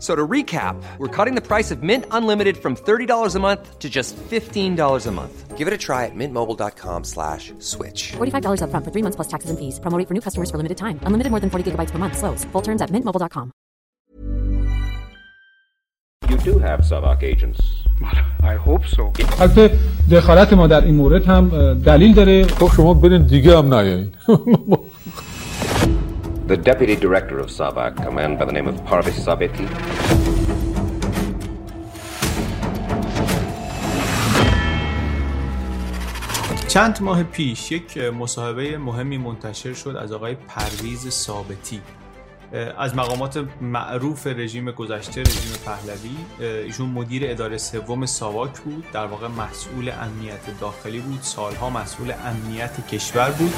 So to recap, we're cutting the price of Mint Unlimited from $30 a month to just $15 a month. Give it a try at mintmobile.com slash switch. $45 upfront for three months plus taxes and fees. Promoting for new customers for limited time. Unlimited more than 40 gigabytes per month. Slows. Full terms at mintmobile.com. You do have Savak agents. I hope so. البته دخالت ما در این مورد هم دلیل داره خب شما برین دیگه هم نیایین The deputy director of Savak, a man by the name of Parvis Sabeti, چند ماه پیش یک مصاحبه مهمی منتشر شد از آقای پرویز ثابتی از مقامات معروف رژیم گذشته رژیم پهلوی ایشون مدیر اداره سوم ساواک بود در واقع مسئول امنیت داخلی بود سالها مسئول امنیت کشور بود.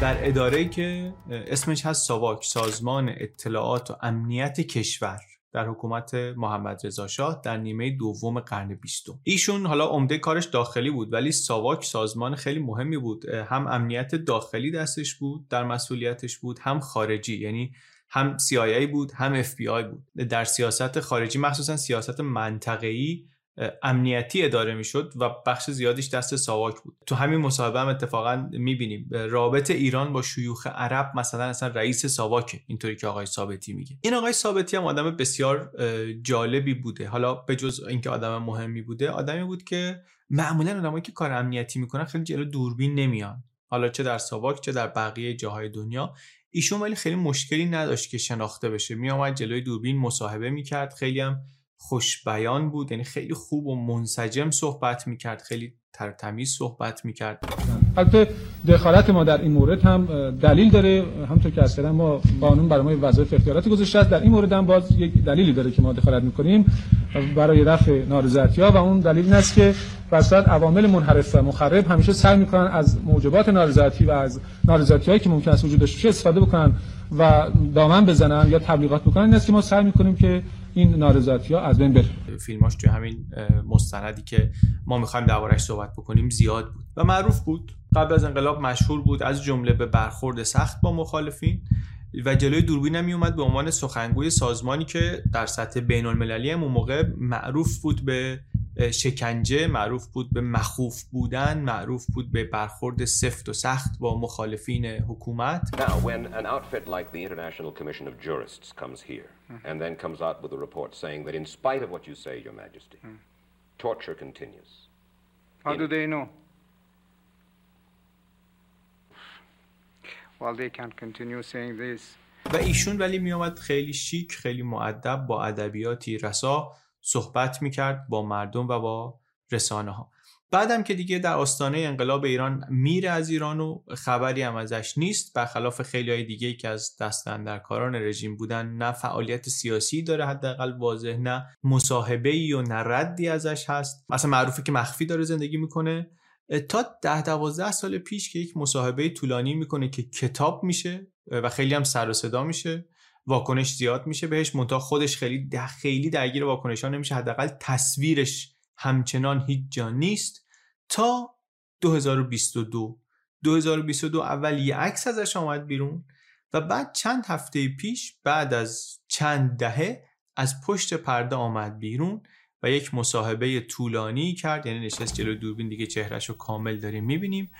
در اداره که اسمش هست ساواک سازمان اطلاعات و امنیت کشور در حکومت محمد رضا شاه در نیمه دوم قرن بیستم. ایشون حالا عمده کارش داخلی بود ولی ساواک سازمان خیلی مهمی بود. هم امنیت داخلی دستش بود در مسئولیتش بود هم خارجی یعنی هم CIA بود هم FBI بود. در سیاست خارجی مخصوصا سیاست منطقه‌ای امنیتی اداره می‌شد و بخش زیادیش دست ساواک بود. تو همین مصاحبه هم اتفاقا می‌بینیم رابط ایران با شیوخ عرب مثلا اصلا رئیس ساواکه. اینطوری که آقای ثابتی میگه. این آقای ثابتی هم آدم بسیار جالبی بوده. حالا به جز اینکه آدم مهمی بوده آدمی بود که معمولا آدمایی که کار امنیتی می‌کنن خیلی جلو دوربین نمیان. حالا چه در ساواک چه در بقیه جاهای دنیا. ایشون ولی خیلی مشکلی نداشت که شناخته بشه. میآمد جلوی دوربین مصاحبه می‌کرد. خیلی هم خوش بیان بود. یعنی خیلی خوب و منسجم صحبت می‌کرد. خیلی ترتمیز صحبت می‌کرد. البته دخالت ما در این مورد هم دلیل داره. همونطور که کردم ما قانون برای ما وظایف اختیارات گذاشته است. در این مورد هم باز یک دلیلی داره که ما دخالت می‌کنیم برای رفع نارضایتی ها و اون دلیل این است که بسات عوامل منحرف و مخرب همیشه سعی می‌کنن از موجبات نارضایتی و از نارضایتی هایی که ممکن است وجود داشته باشه استفاده بکنن و دامن بزنن یا تبلیغات بکنن. این است که ما سعی می‌کنیم که این نارضایتی ها از بین بره. فیلماش توی همین مستندی که ما می‌خوایم دربارش صحبت بکنیم زیاد بود و معروف بود. قبل از انقلاب مشهور بود از جمله به برخورد سخت با مخالفین و جلوی دوربین هم اومد به عنوان سخنگوی سازمانی که در سطح بین المللی هم اون موقع معروف بود به شکنجه معروف بود به مخوف بودن معروف بود به برخورد سفت و سخت با مخالفین حکومت Now, when an outfit like the International Commission of Jurists comes here and then comes out with a report saying that in spite of what you say, Your Majesty, torture continues. How do they know? Well, they can't continue saying this. و ایشون ولی میامد خیلی شیک خیلی معدب با ادبیاتی رسا صحبت می‌کرد با مردم و با رسانه ها بعدم که دیگه در آستانه انقلاب ایران میره از ایران و خبری هم ازش نیست برخلاف خیلی های دیگه که از دستن در کاران رژیم بودن نه فعالیت سیاسی داره حداقل واضح نه مصاحبه ای و نه ردی ازش هست. مثلا معروفه که مخفی داره زندگی می‌کنه. تا ده دوازده سال پیش که یک مصاحبه طولانی می‌کنه که کتاب میشه و خیلی هم سر و صدا میشه. واکنش زیاد میشه بهش منتها خودش خیلی ده خیلی درگیر واکنش ها نمیشه. حداقل تصویرش همچنان هیچ جا نیست. تا 2022 2022 اول یه عکس ازش آمد بیرون و بعد چند هفته پیش بعد از چند دهه از پشت پرده آمد بیرون. و یک مصاحبه طولانی کرد یعنی نشست جلو دوربین دیگه چهرش رو کامل داریم می‌بینیم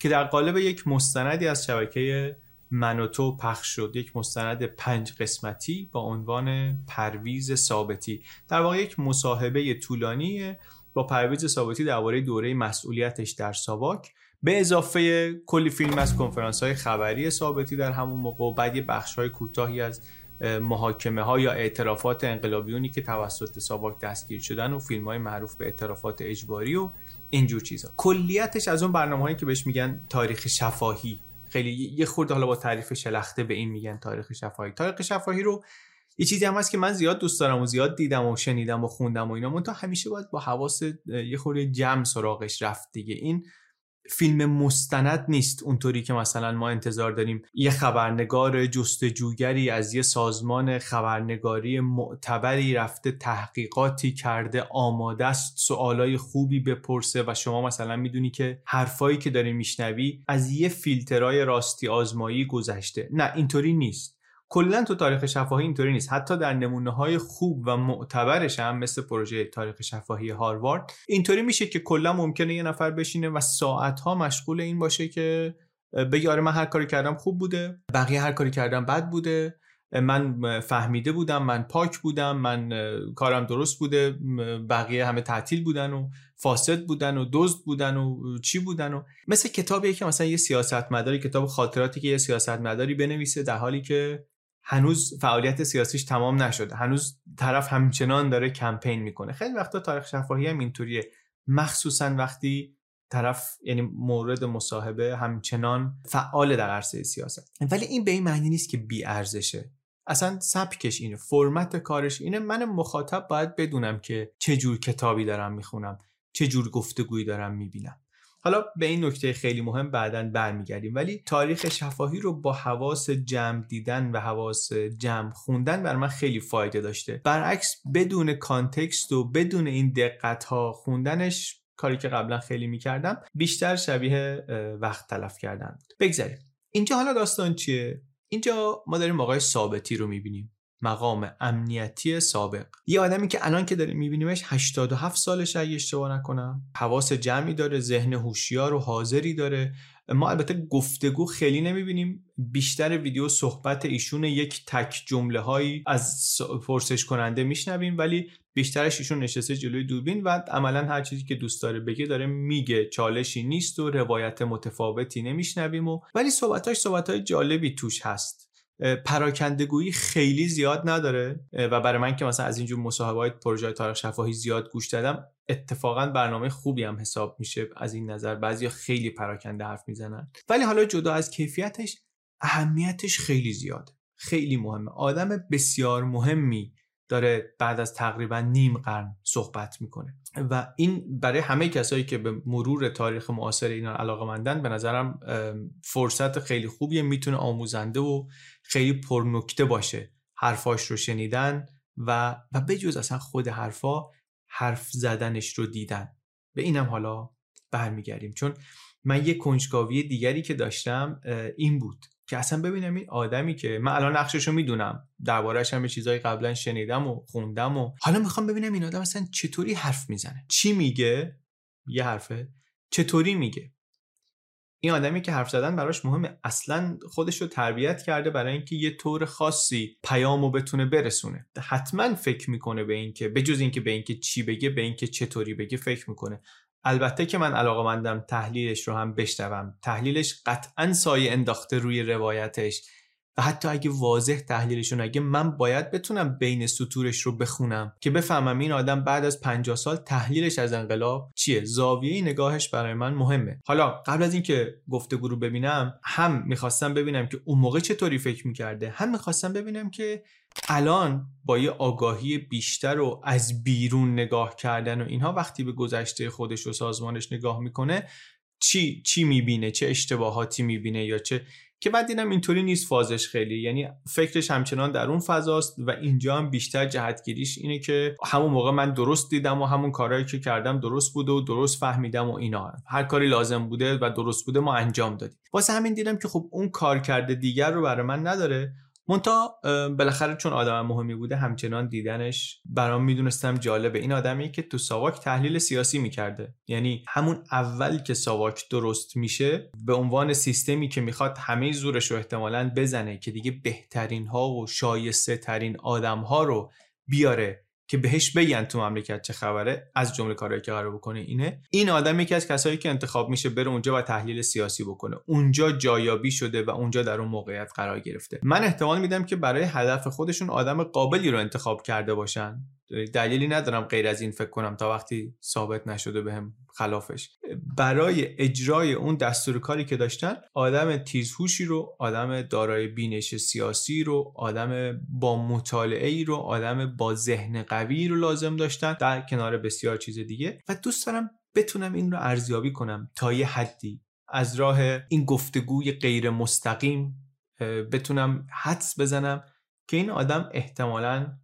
که در قالب یک مستندی از شبکه من و تو پخش شد. یک مستند پنج قسمتی با عنوان پرویز ثابتی. در واقع یک مصاحبه طولانی با پرویز ثابتی درباره دوره مسئولیتش در ساواک. به اضافه کلی فیلم از کنفرانس های خبری ثابتی در همون موقع و بعد یه بخش های کوتاهی از محاکمه ها یا اعترافات انقلابیونی که توسط ساواک دستگیر شدن و فیلم های معروف به اعترافات اجباری و اینجور چیزا. کلیتش از اون برنامه هایی که بهش میگن تاریخ شفاهی. خیلی یه خورده حالا با تعریف شلخته به این میگن تاریخ شفاهی. تاریخ شفاهی رو یه چیزی هم هست که من زیاد دوست دارم و زیاد دیدم و شنیدم و خوندم و اینا تا همیشه باید با حواس یه خورده جمع سراغش رفت دیگه. این فیلم مستند نیست اونطوری که مثلا ما انتظار داریم. یه خبرنگار جستجوگری از یه سازمان خبرنگاری معتبری رفته تحقیقاتی کرده آماده است سوالای خوبی بپرسه و شما مثلا می‌دونی که حرفایی که داری میشنوی از یه فیلترای راستی آزمایی گذشته. نه اینطوری نیست. کلا تو تاریخ شفاهی اینطوری نیست. حتی در نمونه های خوب و معتبرش هم مثل پروژه تاریخ شفاهی هاروارد اینطوری میشه که کلا ممکنه یه نفر بشینه و ساعت ها مشغول این باشه که بگه آره من هر کاری کردم خوب بوده بقیه هر کاری کردم بد بوده من فهمیده بودم من پاک بودم من کارم درست بوده بقیه همه تعطیل بودن و فاسد بودن و دزد بودن و چی بودن و مثل کتابی که مثلا یه سیاستمداری کتاب خاطراتی که یه سیاستمداری بنویسه در حالی که هنوز فعالیت سیاسیش تمام نشده. هنوز طرف همچنان داره کمپین می‌کنه. خیلی وقتا تاریخ شفاهی هم اینطوریه. مخصوصا وقتی طرف یعنی مورد مصاحبه همچنان فعال در عرصه سیاست. ولی این به این معنی نیست که بی ارزشه اصلا سبکش اینه. فرمت کارش اینه. من مخاطب باید بدونم که چه جور کتابی دارم می‌خونم چه جور گفتگویی دارم می‌بینم. حالا به این نکته خیلی مهم بعدا برمیگردیم ولی تاریخ شفاهی رو با حواس جمع دیدن و حواس جمع خوندن بر من خیلی فایده داشته. برعکس بدون کانتکست و بدون این دقت ها خوندنش کاری که قبلا خیلی می‌کردم بیشتر شبیه وقت تلف کردن بگذاریم. اینجا حالا داستان چیه؟ اینجا ما داریم آقای ثابتی رو می‌بینیم. مقام امنیتی سابق. یه آدمی که الان که داریم میبینیمش 87 سالش اگه اشتباه نکنم. حواس جمعی داره ذهن هوشیار و حاضری داره. ما البته گفتگو خیلی نمی‌بینیم. بیشتر ویدیو صحبت ایشون یک تک جمله هایی از پرسش کننده میشنویم ولی بیشترش ایشون نشسته جلوی دوربین و عملا هر چیزی که دوست داره بگه داره میگه. چالشی نیست و روایت متفاوتی نمیشنویم و ولی صحبتاش صحبتهای جالبی توش هست. پراکندگویی خیلی زیاد نداره. و برای من که مثلا از اینجور مصاحبه پروژه تاریخ شفاهی زیاد گوش دادم اتفاقا برنامه خوبی هم حساب میشه از این نظر. بعضی خیلی پراکنده حرف می‌زنن. ولی حالا جدا از کیفیتش اهمیتش خیلی زیاد خیلی مهمه. آدم بسیار مهمی داره بعد از تقریبا نیم قرن صحبت می‌کنه. و این برای همه کسایی که به مرور تاریخ معاصر اینا علاقه مندن به نظرم فرصت خیلی خوبیه می‌تونه آموزنده و خیلی پرنکته باشه حرفاش رو شنیدن و و بجز اصلا خود حرفا حرف زدنش رو دیدن. به اینم حالا برمیگردیم. چون من یه کنجکاوی دیگری که داشتم این بود. که اصلا ببینم این آدمی که من الان نقشش رو می‌دونم. دربارهش هم چیزای قبلا شنیدم و خوندم و حالا می‌خوام ببینم این آدم اصلا چطوری حرف می‌زنه. چی میگه؟ یه حرفه. چطوری میگه؟ این آدمی که حرف زدن براش مهمه. اصلا خودش رو تربیت کرده برای اینکه یه طور خاصی پیامو بتونه برسونه. حتما فکر می‌کنه به اینکه بجز اینکه به اینکه چی بگه به اینکه چطوری بگه فکر می‌کنه. البته که من علاقه مندم تحلیلش رو هم بشنوم. تحلیلش قطعا سایه انداخته روی روایتش. و حتی اگه واضح تحلیلشون اگه من باید بتونم بین سطورش رو بخونم که بفهمم این آدم بعد از 50 سال تحلیلش از انقلاب چیه. زاویه نگاهش برای من مهمه. حالا قبل از اینکه گفتگو رو ببینم هم می‌خواستم ببینم که اون موقع چطوری فکر می‌کرده هم می‌خواستم ببینم که الان با یه آگاهی بیشتر و از بیرون نگاه کردن و اینها وقتی به گذشته خودش و سازمانش نگاه می‌کنه چی چی می‌بینه؟ چه اشتباهاتی می‌بینه یا چه؟ که بعد دیدم اینطوری نیست فازش خیلی. یعنی فکرش همچنان در اون فضاست و اینجا هم بیشتر جهتگیریش اینه که همون موقع من درست دیدم و همون کارهایی که کردم درست بوده و درست فهمیدم و اینا هر کاری لازم بوده و درست بوده ما انجام دادیم. واسه همین دیدم که خب اون کار کرده دیگر رو برای من نداره. مونتا بالاخره چون آدم مهمی بوده همچنان دیدنش برام می‌دونستم جالبه. این آدمی که تو ساواک تحلیل سیاسی می‌کرده. یعنی همون اول که ساواک درست میشه به عنوان سیستمی که می‌خواد همه زورش رو احتمالا بزنه که دیگه بهترین ها و شایسته ترین آدم ها رو بیاره که بهش بگن تو مملکت چه خبره از جمله کارهایی که قرار بکنه اینه. این آدم یکی از کسایی که انتخاب میشه بره اونجا و تحلیل سیاسی بکنه. اونجا جایابی شده و اونجا در اون موقعیت قرار گرفته. من احتمال میدم که برای هدف خودشون آدم قابلی رو انتخاب کرده باشن. دلیلی ندارم غیر از این فکر کنم تا وقتی ثابت نشده بهم خلافش. برای اجرای اون دستور کاری که داشتن آدم تیزهوشی رو آدم دارای بینش سیاسی رو آدم با مطالعه ای رو آدم با ذهن قوی رو لازم داشتن در کنار بسیار چیز دیگه. و دوست دارم بتونم این رو ارزیابی کنم تا یه حدی. از راه این گفتگوی غیر مستقیم بتونم حدس بزنم که این آدم احتمالاً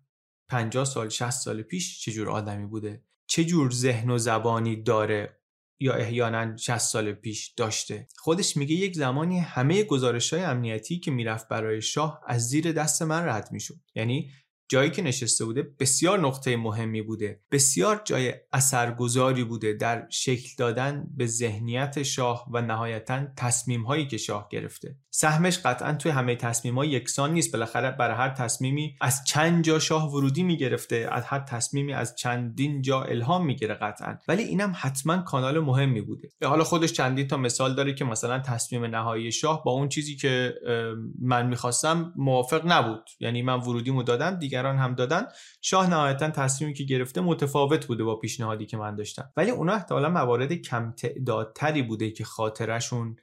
50 سال 60 سال پیش چه جور آدمی بوده؟ چه جور ذهن و زبانی داره یا احیانا 60 سال پیش داشته؟ خودش میگه یک زمانی همه گزارش های امنیتی که می‌رفت برای شاه از زیر دست من رد می‌شد. یعنی جایی که نشسته بوده بسیار نقطه مهمی بوده. بسیار جای اثرگذاری بوده در شکل دادن به ذهنیت شاه و نهایتا تصمیم هایی که شاه گرفته. سهمش قطعا توی همه تصمیم ها یکسان نیست. بالاخره برای هر تصمیمی از چند جا شاه ورودی می‌گرفته از هر تصمیمی از چندین جا الهام می‌گیره قطعا. ولی اینم حتما کانال مهمی بوده. حالا خودش چندین تا مثال داره که مثلا تصمیم نهایی شاه با اون چیزی که من می‌خواستم موافق نبود. یعنی من ورودیمو دادم دیگه دیگران هم دادن شاه نهایتا تصمیمی که گرفته متفاوت بوده با پیشنهادی که من داشتم. ولی اونا احتمالا موارد کم تعدادتری بوده که خاطرشون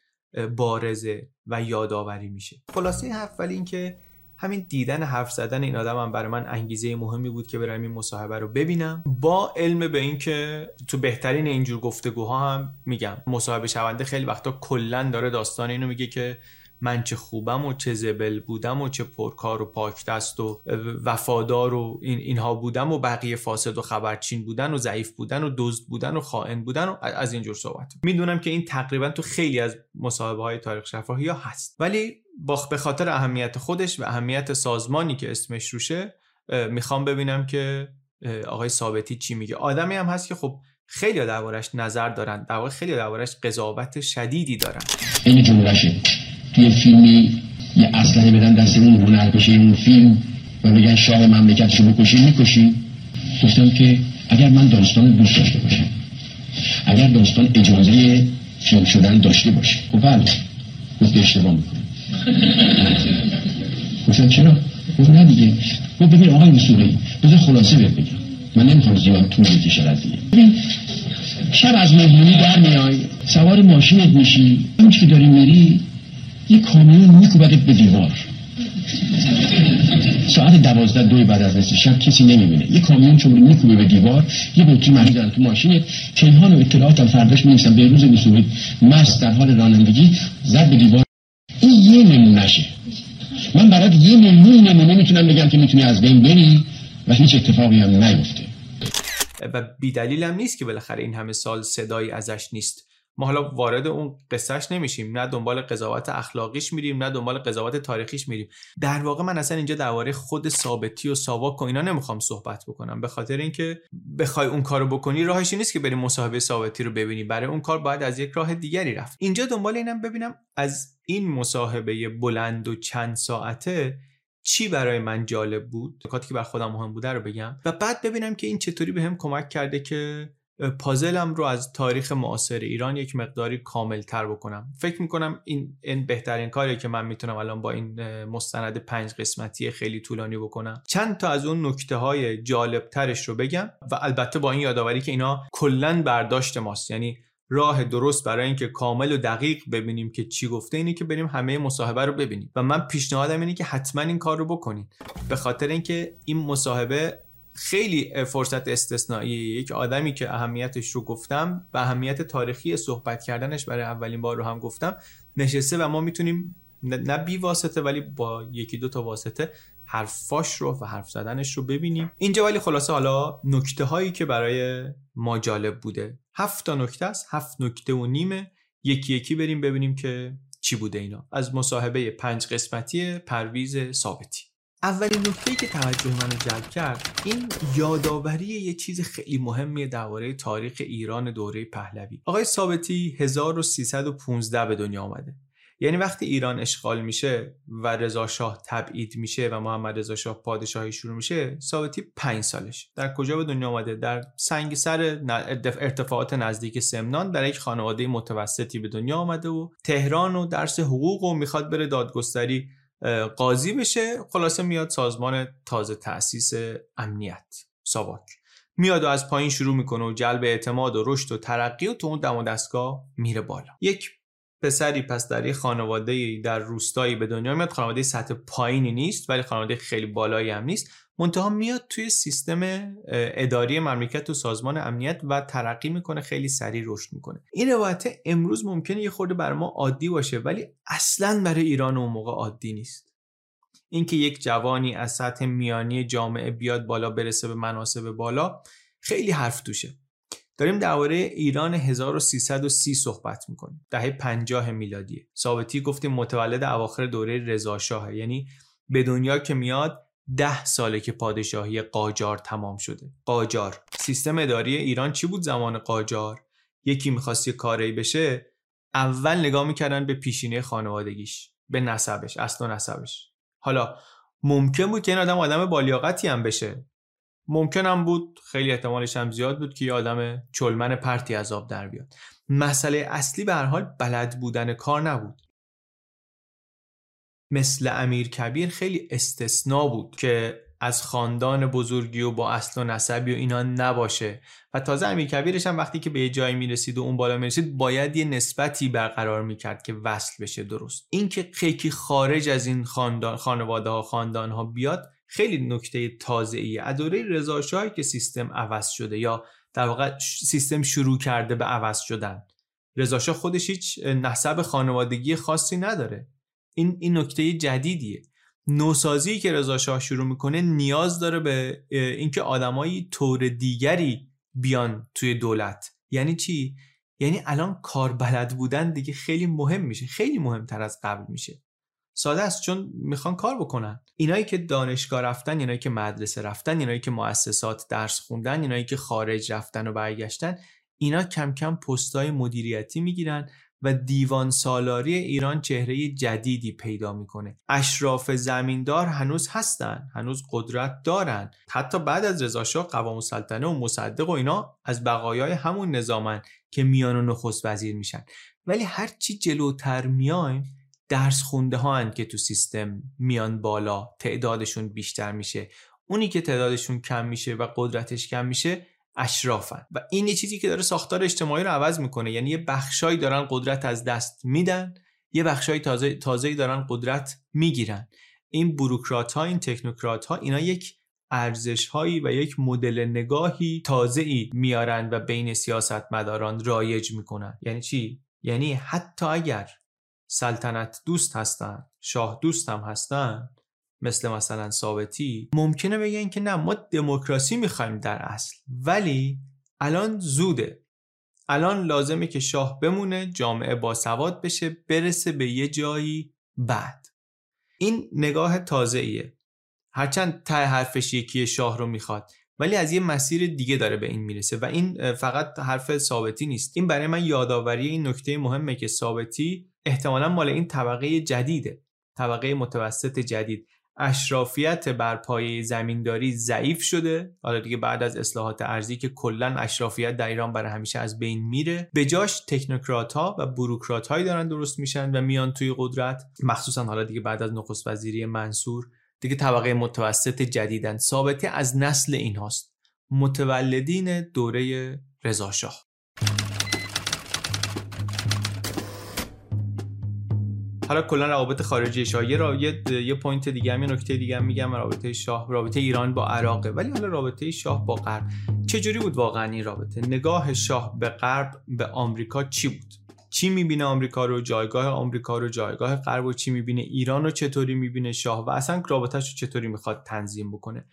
بارزه و یادآوری میشه. خلاصه حرف ولی اینکه همین دیدن حرف زدن این آدم هم برای من انگیزه مهمی بود که برم این مصاحبه رو ببینم. با علم به اینکه تو بهترین اینجور گفتگوها هم میگم مصاحبه شونده خیلی وقتا کلا داره داستان اینو میگه که من چه خوبم و چه زبل بودم و چه پرکار و پاک دست و وفادار و این اینها بودم و بقیه فاسد و خبرچین بودن و ضعیف بودن و دزد بودن و خائن بودن و از اینجور صحبت. می‌دونم که این تقریبا تو خیلی از مصاحبه های تاریخ شفاهی ها هست. ولی به خاطر اهمیت خودش و اهمیت سازمانی که اسمش روشه می‌خوام ببینم که آقای ثابتی چی میگه. آدمی هم هست که خب خیلی دربارش نظر دارن در واقع خیلی دربارش قضاوت شدیدی دارن. این توی فیلمی یه اسلحه بدن دست اون هنرپیشه اون فیلم و بگن شاه مملکتشو بکشی می‌کشی. گفتم که اگر من داستان دوست داشته باشم اگر داستان اجازه فیلم شدن داشته باشه. خب بله گفت اشتباه می‌کنه گفتم چرا؟ گفت نه دیگه. گفت ببین آقای نسوری بذار خلاصه بهت بگم. من نمی‌خوام زیاد طول بکشه از دیگه ببین شب از مهمونی در میای سوار ماشینت میشی. اون که داری میری یه کامیون میکوبدت به دیوار. ساعت دوازده دوی بعد از نصف شب کسی نمی‌بینه. یه کامیون چون میکوبه به دیوار یه بطری مریضن تو ماشین کیهان و اطلاعات هم فرداش می‌نویسن به روز میسوید مست در حال رانندگی زد به دیوار. این یه نمونهشه. من برات یه میلیون نمونه می‌تونم بگم که می‌تونی از بین بری و هیچ اتفاقی هم نیفته. و بیدلیل هم نیست که بالاخره این همه سال صدایی ازش نیست. ما حالا وارد اون قصهش نمیشیم نه دنبال قضاوت اخلاقیش میریم نه دنبال قضاوت تاریخیش میریم. در واقع من اصلا اینجا درباره خود ثابتی و ساواک و اینا نمی‌خوام صحبت بکنم به خاطر اینکه بخوای اون کارو بکنی راهش نیست که بری مصاحبه ثابتی رو ببینی. برای اون کار باید از یک راه دیگری رفت. اینجا دنبال اینم ببینم از این مصاحبه بلند و چند ساعته چی برای من جالب بود؟ نکاتی که بر خودم مهم بوده رو بگم. و بعد ببینم که این چطوری بهم کمک کرده که پازلم رو از تاریخ معاصر ایران یک مقداری کامل تر بکنم. فکر می‌کنم این, این بهترین کاریه که من می‌تونم الان با این مستند پنج قسمتی خیلی طولانی بکنم. چند تا از اون نکته های جالب ترش رو بگم و البته با این یادآوری که اینا کلا برداشت ماست. یعنی راه درست برای اینکه کامل و دقیق ببینیم که چی گفته اینه که بریم همه مصاحبه رو ببینیم. و من پیشنهادم اینه که حتما این کار رو بکنید به خاطر اینکه این مصاحبه خیلی فرصت استثنایی. یک آدمی که اهمیتش رو گفتم و اهمیت تاریخی صحبت کردنش برای اولین بار رو هم گفتم نشسته و ما می‌تونیم نه بی واسطه ولی با یکی دو تا واسطه حرفاش رو و حرف زدنش رو ببینیم. اینجا ولی خلاصه حالا نکته هایی که برای ما جالب بوده. هفت تا نکته است هفت نکته و نیمه. یکی یکی بریم ببینیم که چی بوده اینا. از مصاحبه پنج قسمتی پرویز ثابتی. اولین نکته که توجه منو جلب کرد این یادآوری یه چیز خیلی مهمیه درباره تاریخ ایران دوره پهلوی. آقای ثابتی 1315 به دنیا آمده. یعنی وقتی ایران اشغال میشه و رضا شاه تبعید میشه و محمد رضا شاه پادشاهی شروع میشه ثابتی پنج سالش. در کجا به دنیا آمده؟ در سنگ سر ارتفاعات نزدیک سمنان در یک خانواده متوسطی به دنیا آمده و تهران و درس حقوق و می‌خواد بره دادگستری قاضی بشه خلاصه میاد سازمان تازه تأسیس امنیت ساواک. میاد و از پایین شروع می‌کنه و جلب اعتماد و رشد و ترقی و تو اون دم و دستگاه میره بالا. یک پسری پس در یه خانواده در روستایی به دنیا میاد. خانواده سطح پایینی نیست ولی خانواده خیلی بالایی هم نیست. منتها میاد توی سیستم اداری مملکت و سازمان امنیت و ترقی می‌کنه خیلی سریع رشد می‌کنه. این روایت امروز ممکنه یه خورده بر ما عادی باشه ولی اصلا برای ایران اون موقع عادی نیست. اینکه یک جوانی از سطح میانی جامعه بیاد بالا برسه به مناسب بالا خیلی حرف توشه. داریم درباره ایران 1330 صحبت می‌کنیم. دهه 50 میلادی ثابتی گفتیم متولد اواخر دوره رضا یعنی به دنیا که میاد ده ساله که پادشاهی قاجار تمام شده. قاجار. سیستم اداری ایران چی بود زمان قاجار؟ یکی می‌خواست یه کاری بشه اول نگاه می‌کردن به پیشینه خانوادگیش به نسبش اصل و نسبش. حالا ممکن بود که این آدم آدم بالیاقتی هم بشه. ممکن هم بود خیلی احتمالش هم زیاد بود که یه آدم چلمن پرتی از آب در بیاد. مسئله اصلی به هر حال بلد بودن کار نبود. مثل امیر کبیر خیلی استثنا بود که از خاندان بزرگی و با اصل و نسبی و اینا نباشه. و تازه امیر کبیرش هم وقتی که به یه جایی می‌رسید و اون بالا می‌رسید باید یه نسبتی برقرار می‌کرد که وصل بشه درست. اینکه خیلی خارج از این خاندان خانواده ها خاندان ها بیاد خیلی نکته تازه ایه از دوره رضا که سیستم عوض شده یا در واقع سیستم شروع کرده به عوض شدن. رضا خودش هیچ نسب خانوادگی خاصی نداره. این این نکته جدیدیه. نوسازی که رضا شاه شروع می‌کنه نیاز داره به اینکه آدمایی طور دیگری بیان توی دولت. یعنی چی؟ یعنی الان کار بلد بودن دیگه خیلی مهم میشه. خیلی مهمتر از قبل میشه. ساده است چون می‌خوان کار بکنن. اینایی که دانشگاه رفتن اینایی که مدرسه رفتن اینایی که مؤسسات درس خوندن اینایی که خارج رفتن و برگشتن اینا کم کم پستای مدیریتی می‌گیرن و دیوان سالاری ایران چهره جدیدی پیدا می‌کنه. اشراف زمیندار هنوز هستن هنوز قدرت دارن. حتی بعد از رضا شاه قوام السلطنه و مصدق و اینا از بقایای همون نظامن که میان و نخست وزیر میشن. ولی هرچی جلوتر میایم درس خونده ها که تو سیستم میان بالا تعدادشون بیشتر میشه. اونی که تعدادشون کم میشه و قدرتش کم میشه اشرافن. و این یه چیزی که داره ساختار اجتماعی رو عوض می‌کنه. یعنی یه بخشایی دارن قدرت از دست میدن یه بخشای تازه تازه‌ای دارن قدرت می‌گیرن. این بوروکرات ها این تکنوکرات ها اینا یک ارزش هایی و یک مدل نگاهی تازه ای میارن و بین سیاستمداران رایج می‌کنن. یعنی چی؟ یعنی حتی اگر سلطنت دوست هستن شاه دوست هم هستن مثل مثلا ثابتی ممکنه بگن که نه ما دموکراسی می‌خوایم در اصل. ولی الان زوده. الان لازمه که شاه بمونه جامعه با سواد بشه برسه به یه جایی بعد. این نگاه تازه ایه هرچند ته حرفش یکی شاه رو می‌خواد ولی از یه مسیر دیگه داره به این می‌رسه و این فقط حرف ثابتی نیست. این برای من یادآوری این نکته مهمه که ثابتی احتمالا مال این طبقه جدیده. طبقه متوسط جدید. اشرافیت بر پایه زمینداری ضعیف شده. حالا دیگه بعد از اصلاحات ارزی که کلا اشرافیت در ایران برای همیشه از بین میره به جاش تکنوکرات ها و بروکرات هایی دارن درست میشن و میان توی قدرت. مخصوصا حالا دیگه بعد از نخست وزیری منصور دیگه طبقه متوسط جدیدن ثابته از نسل این هاست متولدین دوره رضاشاه. حالا کلا روابط خارجی شاه. یه را یه, point دیگه هم یه نکته دیگه هم میگم رابطه شاه رابطه ایران با عراقه. ولی حالا رابطه شاه با غرب. چجوری بود واقعا این رابطه؟ نگاه شاه به غرب به آمریکا چی بود؟ چی می‌بینه آمریکا رو؟ جایگاه آمریکا رو جایگاه غرب و چی می‌بینه؟ ایران رو چطوری می‌بینه شاه؟ و اصلا رابطهش رو چطوری می‌خواد تنظیم بکنه؟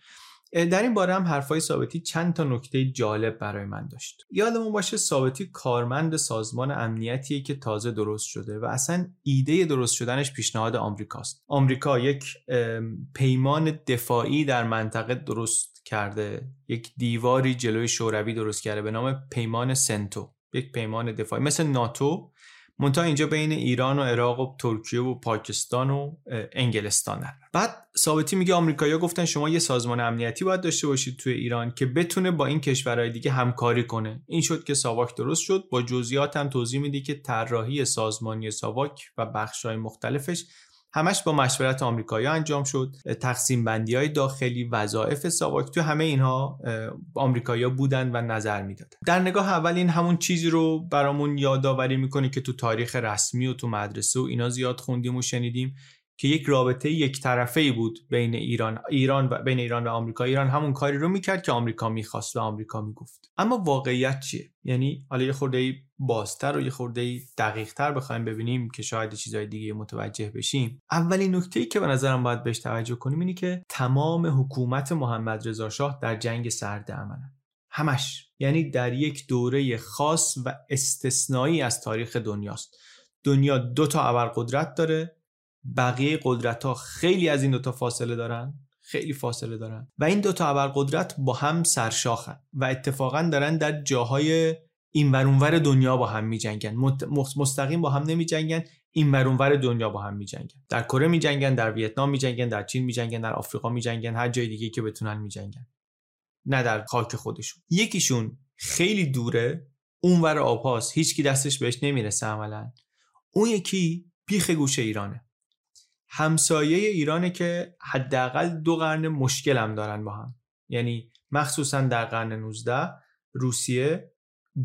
در این باره هم حرفای ثابتی چند تا نکته جالب برای من داشت. یادمون باشه ثابتی کارمند سازمان امنیتیه که تازه درست شده و اصلا ایده درست شدنش پیشنهاد آمریکاست. آمریکا یک پیمان دفاعی در منطقه درست کرده یک دیواری جلوی شوروی درست کرده به نام پیمان سنتو یک پیمان دفاعی مثل ناتو منتها اینجا بین ایران و عراق و ترکیه و پاکستان و انگلستان بعد ثابتی میگه آمریکایی‌ها گفتن شما یه سازمان امنیتی باید داشته باشید توی ایران که بتونه با این کشورهای دیگه همکاری کنه. این شد که ساواک درست شد. با جزئیات هم توضیح میدی که طراحی سازمانی ساواک و بخش‌های مختلفش همش با مشورت آمریکایی انجام شد. تقسیم بندی های داخلی وظایف ساواک تو همه اینها آمریکایی‌ها بودن و نظر می‌دادن. در نگاه اول این همون چیزی رو برامون یادآوری می‌کنه که تو تاریخ رسمی و تو مدرسه و اینا زیاد خوندیم و شنیدیم. که یک رابطه یک طرفه بود بین ایران ایران و بین ایران و آمریکا. ایران همون کاری رو می‌کرد که آمریکا می‌خواست و آمریکا می‌گفت. اما واقعیت چیه؟ یعنی حالا یه خورده بازتر و یه خورده دقیقتر بخوایم ببینیم که شاید چیزهای دیگه متوجه بشیم. اولین نکته ای که به نظرم باید بهش توجه کنیم اینه که تمام حکومت محمد رضا شاه در جنگ سرد عملا همش. یعنی در یک دوره خاص و استثنایی از تاریخ دنیاست. دنیا دو تا ابرقدرت داره بقیه قدرت ها خیلی از این دوتا فاصله دارن خیلی فاصله دارن. و این دوتا ابرقدرت با هم سرشاخن و اتفاقا دارن در جاهای این ورونور دنیا با هم می جنگن مستقیم با هم نمی جنگن این ورونور دنیا با هم می جنگن در کره می جنگن در ویتنام می جنگن در چین می جنگن در آفریقا می جنگن هر جای دیگه که بتونن می جنگن نه در خاک خودشون. یکیشون خیلی دوره اونور آبهاست. هیچکی دستش بهش نمی‌رسه عملا. اون یکی بیخ گوشه ایرانه. همسایه ایرانه که حداقل دو قرن مشکل هم دارن با هم. یعنی مخصوصا در قرن 19 روسیه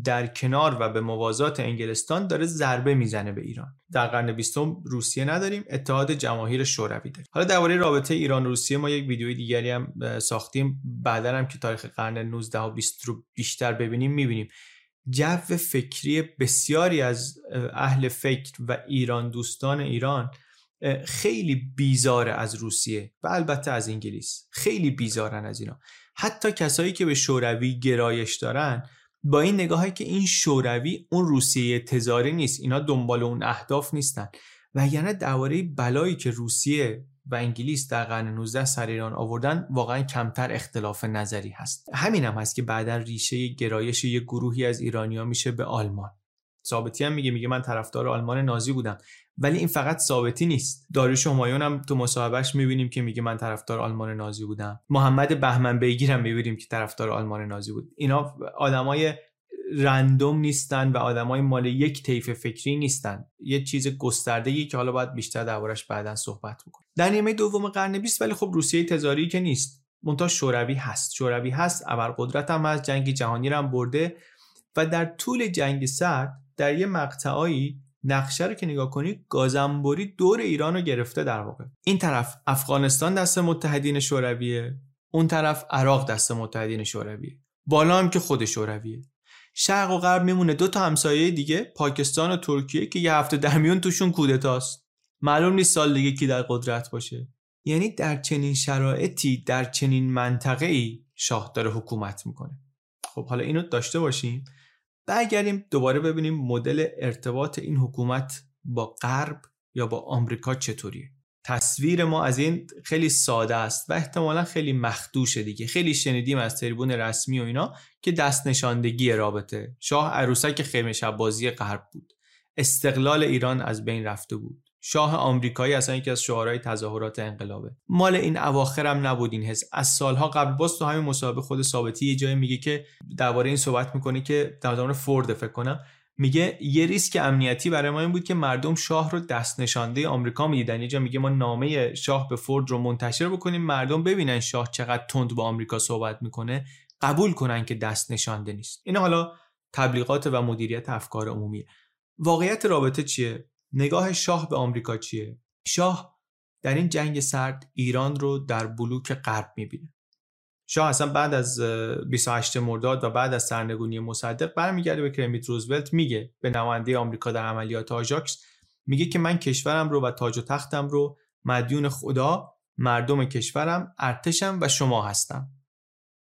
در کنار و به موازات انگلستان داره ضربه می‌زنه به ایران. در قرن 20 روسیه نداریم اتحاد جماهیر شوروی داریم. حالا درباره رابطه ایران روسیه ما یک ویدیوی دیگری هم ساختیم. بعدا هم که تاریخ قرن 19 و 20 رو بیشتر ببینیم می‌بینیم. جو فکری بسیاری از اهل فکر و ایران دوستان ایران خیلی بیزاره از روسیه و البته از انگلیس. خیلی بیزارن از اینا. حتی کسایی که به شوروی گرایش دارن با این نگاهی که این شوروی اون روسیه تزاری نیست اینا دنبال اون اهداف نیستن. و یعنی درباره بلایی که روسیه و انگلیس در قرن 19 سر ایران آوردن واقعا کمتر اختلاف نظری هست. همین هم هست که بعدا ریشه گرایش یک گروهی از ایرانیا میشه به آلمان. ثابتی هم میگه میگه من طرفدار آلمان نازی بودم. ولی این فقط ثابتی نیست. داریوش همایون هم تو مصاحبهش می‌بینیم که میگه من طرفدار آلمان نازی بودم. محمد بهمن بیگیر هم می‌بینیم که طرفدار آلمان نازی بود. اینا آدمای رندوم نیستن و آدمای مال یک طیف فکری نیستن. یه چیز گسترده که حالا باید بیشتر دربارش بعدا صحبت بکنیم. در نیمه دوم قرن 20 ولی خب روسیه تزاری که نیست. منتها شوروی هست. شوروی هست ابرقدرت هم از جنگ جهانی رو هم برده و در طول جنگ سرد در یه مقطعایی نقشه رو که نگاه کنید گازنبوری دور ایران رو گرفته در واقع. این طرف افغانستان دست متحدین شورویه اون طرف عراق دست متحدین شورویه. بالا هم که خود شورویه. شرق و غرب میمونه. دو تا همسایه دیگه پاکستان و ترکیه که یه هفته در میون توشون کودتاست. معلوم نیست سال دیگه کی در قدرت باشه. یعنی در چنین شرایطی در چنین منطقه ای شاه داره حکومت می‌کنه. خب حالا اینو داشته باشیم. برگردیم دوباره ببینیم مدل ارتباط این حکومت با غرب یا با آمریکا چطوریه. تصویر ما از این خیلی ساده است و احتمالا خیلی مخدوشه دیگه. خیلی شنیدیم از تریبون رسمی و اینا که دست نشاندگی رابطه. شاه عروسک خیمه شب بازی غرب بود. استقلال ایران از بین رفته بود. شاه آمریکایی اصلا یکی از شعارهای تظاهرات انقلابه. مال این اواخرم نبود این حس. از سالها قبل باز تو همین مصاحبه خود ثابتی یه جایی میگه که درباره این صحبت می‌کنه که در مورد فورد فکر کنم میگه یه ریسک امنیتی برای ما این بود که مردم شاه رو دست نشانده آمریکا می‌دیدن. یه جا میگه ما نامه شاه به فورد رو منتشر بکنیم مردم ببینن شاه چقدر تند با آمریکا صحبت می‌کنه. قبول کنن که دست نشانده نیست. این حالا تبلیغات و مدیریت افکار عمومیه. واقعیت رابطه چیه؟ نگاه شاه به آمریکا چیه؟ شاه در این جنگ سرد ایران رو در بلوک غرب می‌بینه. شاه اصلا بعد از 28 مرداد و بعد از سرنگونی مصدق برمیگرده به کرمیت روزولت میگه به نماینده آمریکا در عملیات آژاکس میگه که من کشورم رو و تاج و تختم رو مدیون خدا مردم کشورم ارتشم و شما هستم.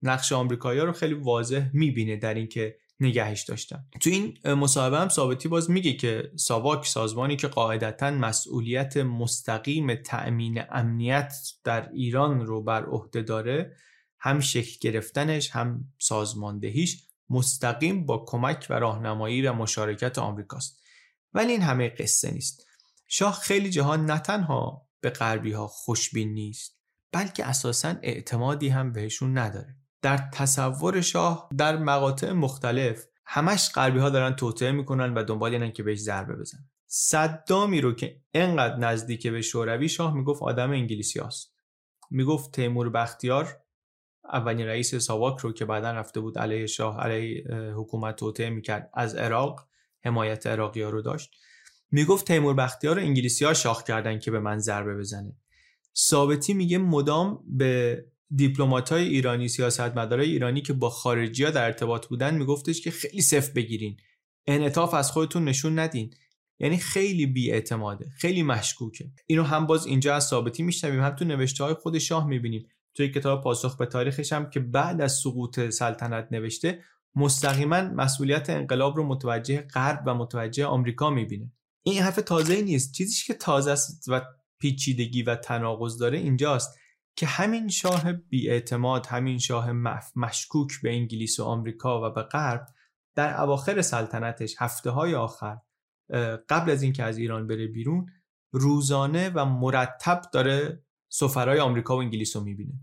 نقش آمریکایی‌ها رو خیلی واضح می‌بینه در اینکه نگهش داشتن. تو این مصاحبه هم ثابتی باز میگه که ساواک سازمانی که قاعدتا مسئولیت مستقیم تأمین امنیت در ایران رو بر عهده داره هم شکل گرفتنش هم سازماندهیش مستقیم با کمک و راهنمایی و مشارکت آمریکاست. ولی این همه قصه نیست. شاه خیلی جهان نه تنها به غربی ها خوشبین نیست بلکه اساسا اعتمادی هم بهشون نداره. در تصور شاه در مقاطع مختلف همش غربی ها دارن توطعه می‌کنن و دنبال اینن که بهش ضربه بزنن. صدامی رو که انقدر نزدیک به شوروی شاه می‌گفت آدم انگلیسی هاست. می‌گفت تیمور بختیار اولین رئیس ساواک رو که بعدا رفته بود علیه شاه علیه حکومت توطعه می‌کرد از عراق حمایت عراقی ها رو داشت. می‌گفت تیمور بختیار رو انگلیسی ها شاخ کردن که به من ضربه بزنه. ثابتی میگه مدام به های ایرانی سیاستمدارای ایرانی که با خارجی ها در ارتباط بودن میگفتش که خیلی صفر بگیرین. انعطاف از خودتون نشون ندین. یعنی خیلی بیاعتماده خیلی مشکوکه. اینو هم باز اینجا از ثابتی میشنویم هم تو نوشته های خود شاه می‌بینیم. توی کتاب پاسخ به تاریخش هم که بعد از سقوط سلطنت نوشته مستقیما مسئولیت انقلاب رو متوجه غرب و متوجه آمریکا می‌بینه. این حرف تازه نیست. چیزی که تازه است و پیچیدگی و تناقض داره اینجاست. که همین شاه بیاعتماد همین شاه مشکوک به انگلیس و آمریکا و به غرب در اواخر سلطنتش هفته های آخر قبل از اینکه از ایران بره بیرون روزانه و مرتب داره سفرهای آمریکا و انگلیس رو می‌بینه.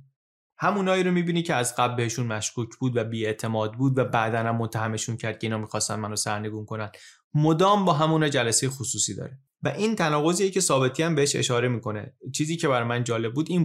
همونایی رو می‌بینی که از قبل بهشون مشکوک بود و بیاعتماد بود و بعدا هم متهمشون کرد که اینا می‌خواستن منو سرنگون کنن. مدام با همون جلسه خصوصی داره. و این تناقضیه که ثابتی هم بهش اشاره می‌کنه. چیزی که برای من جالب بود این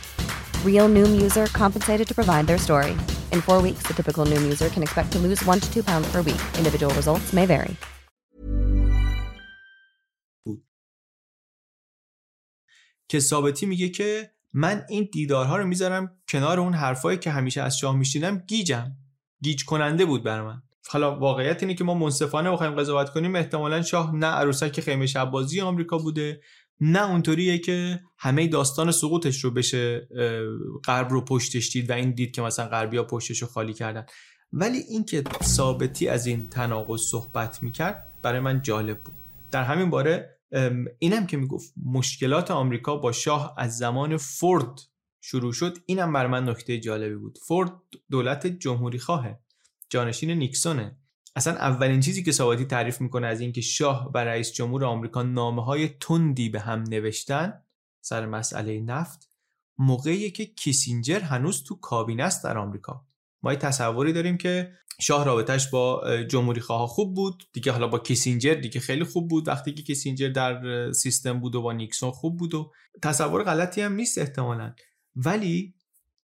Real Noom user compensated to provide their story. In four weeks, the typical Noom user can expect to lose one to two pounds per week. Individual results may vary. که ثابتی میگه که من این دیدارها رو می‌ذارم کنار اون حرفایی که همیشه از شاه میشیدم گیجم گیج کننده بود بر من حالا واقعیت اینه که ما منصفانه بخوایم قضاوت کنیم احتمالا شاه نه عروسک خیمه شب بازی آمریکا بوده نه اونطوریه که همه داستان سقوطش رو بشه غرب رو پشتش دید و این دید که مثلا غربیا پشتش رو خالی کردن. ولی اینکه ثابتی از این تناقض صحبت می‌کرد برای من جالب بود. در همین باره اینم که می‌گفت مشکلات آمریکا با شاه از زمان فورد شروع شد. اینم برای من نکته جالبی بود. فورد دولت جمهوری خواهه جانشین نیکسونه. اصلا اولین چیزی که سواتی تعریف می‌کنه از اینکه شاه و رئیس جمهور آمریکا نامه های تندی به هم نوشتن سر مسئله نفت موقعی که کیسینجر هنوز تو کابینه است در آمریکا. ما یه تصوری داریم که شاه رابطش با جمهوری خواه خوب بود دیگه حالا با کیسینجر دیگه خیلی خوب بود وقتی که کیسینجر در سیستم بود و با نیکسون خوب بود و تصور غلطی هم نیست احتمالا. ولی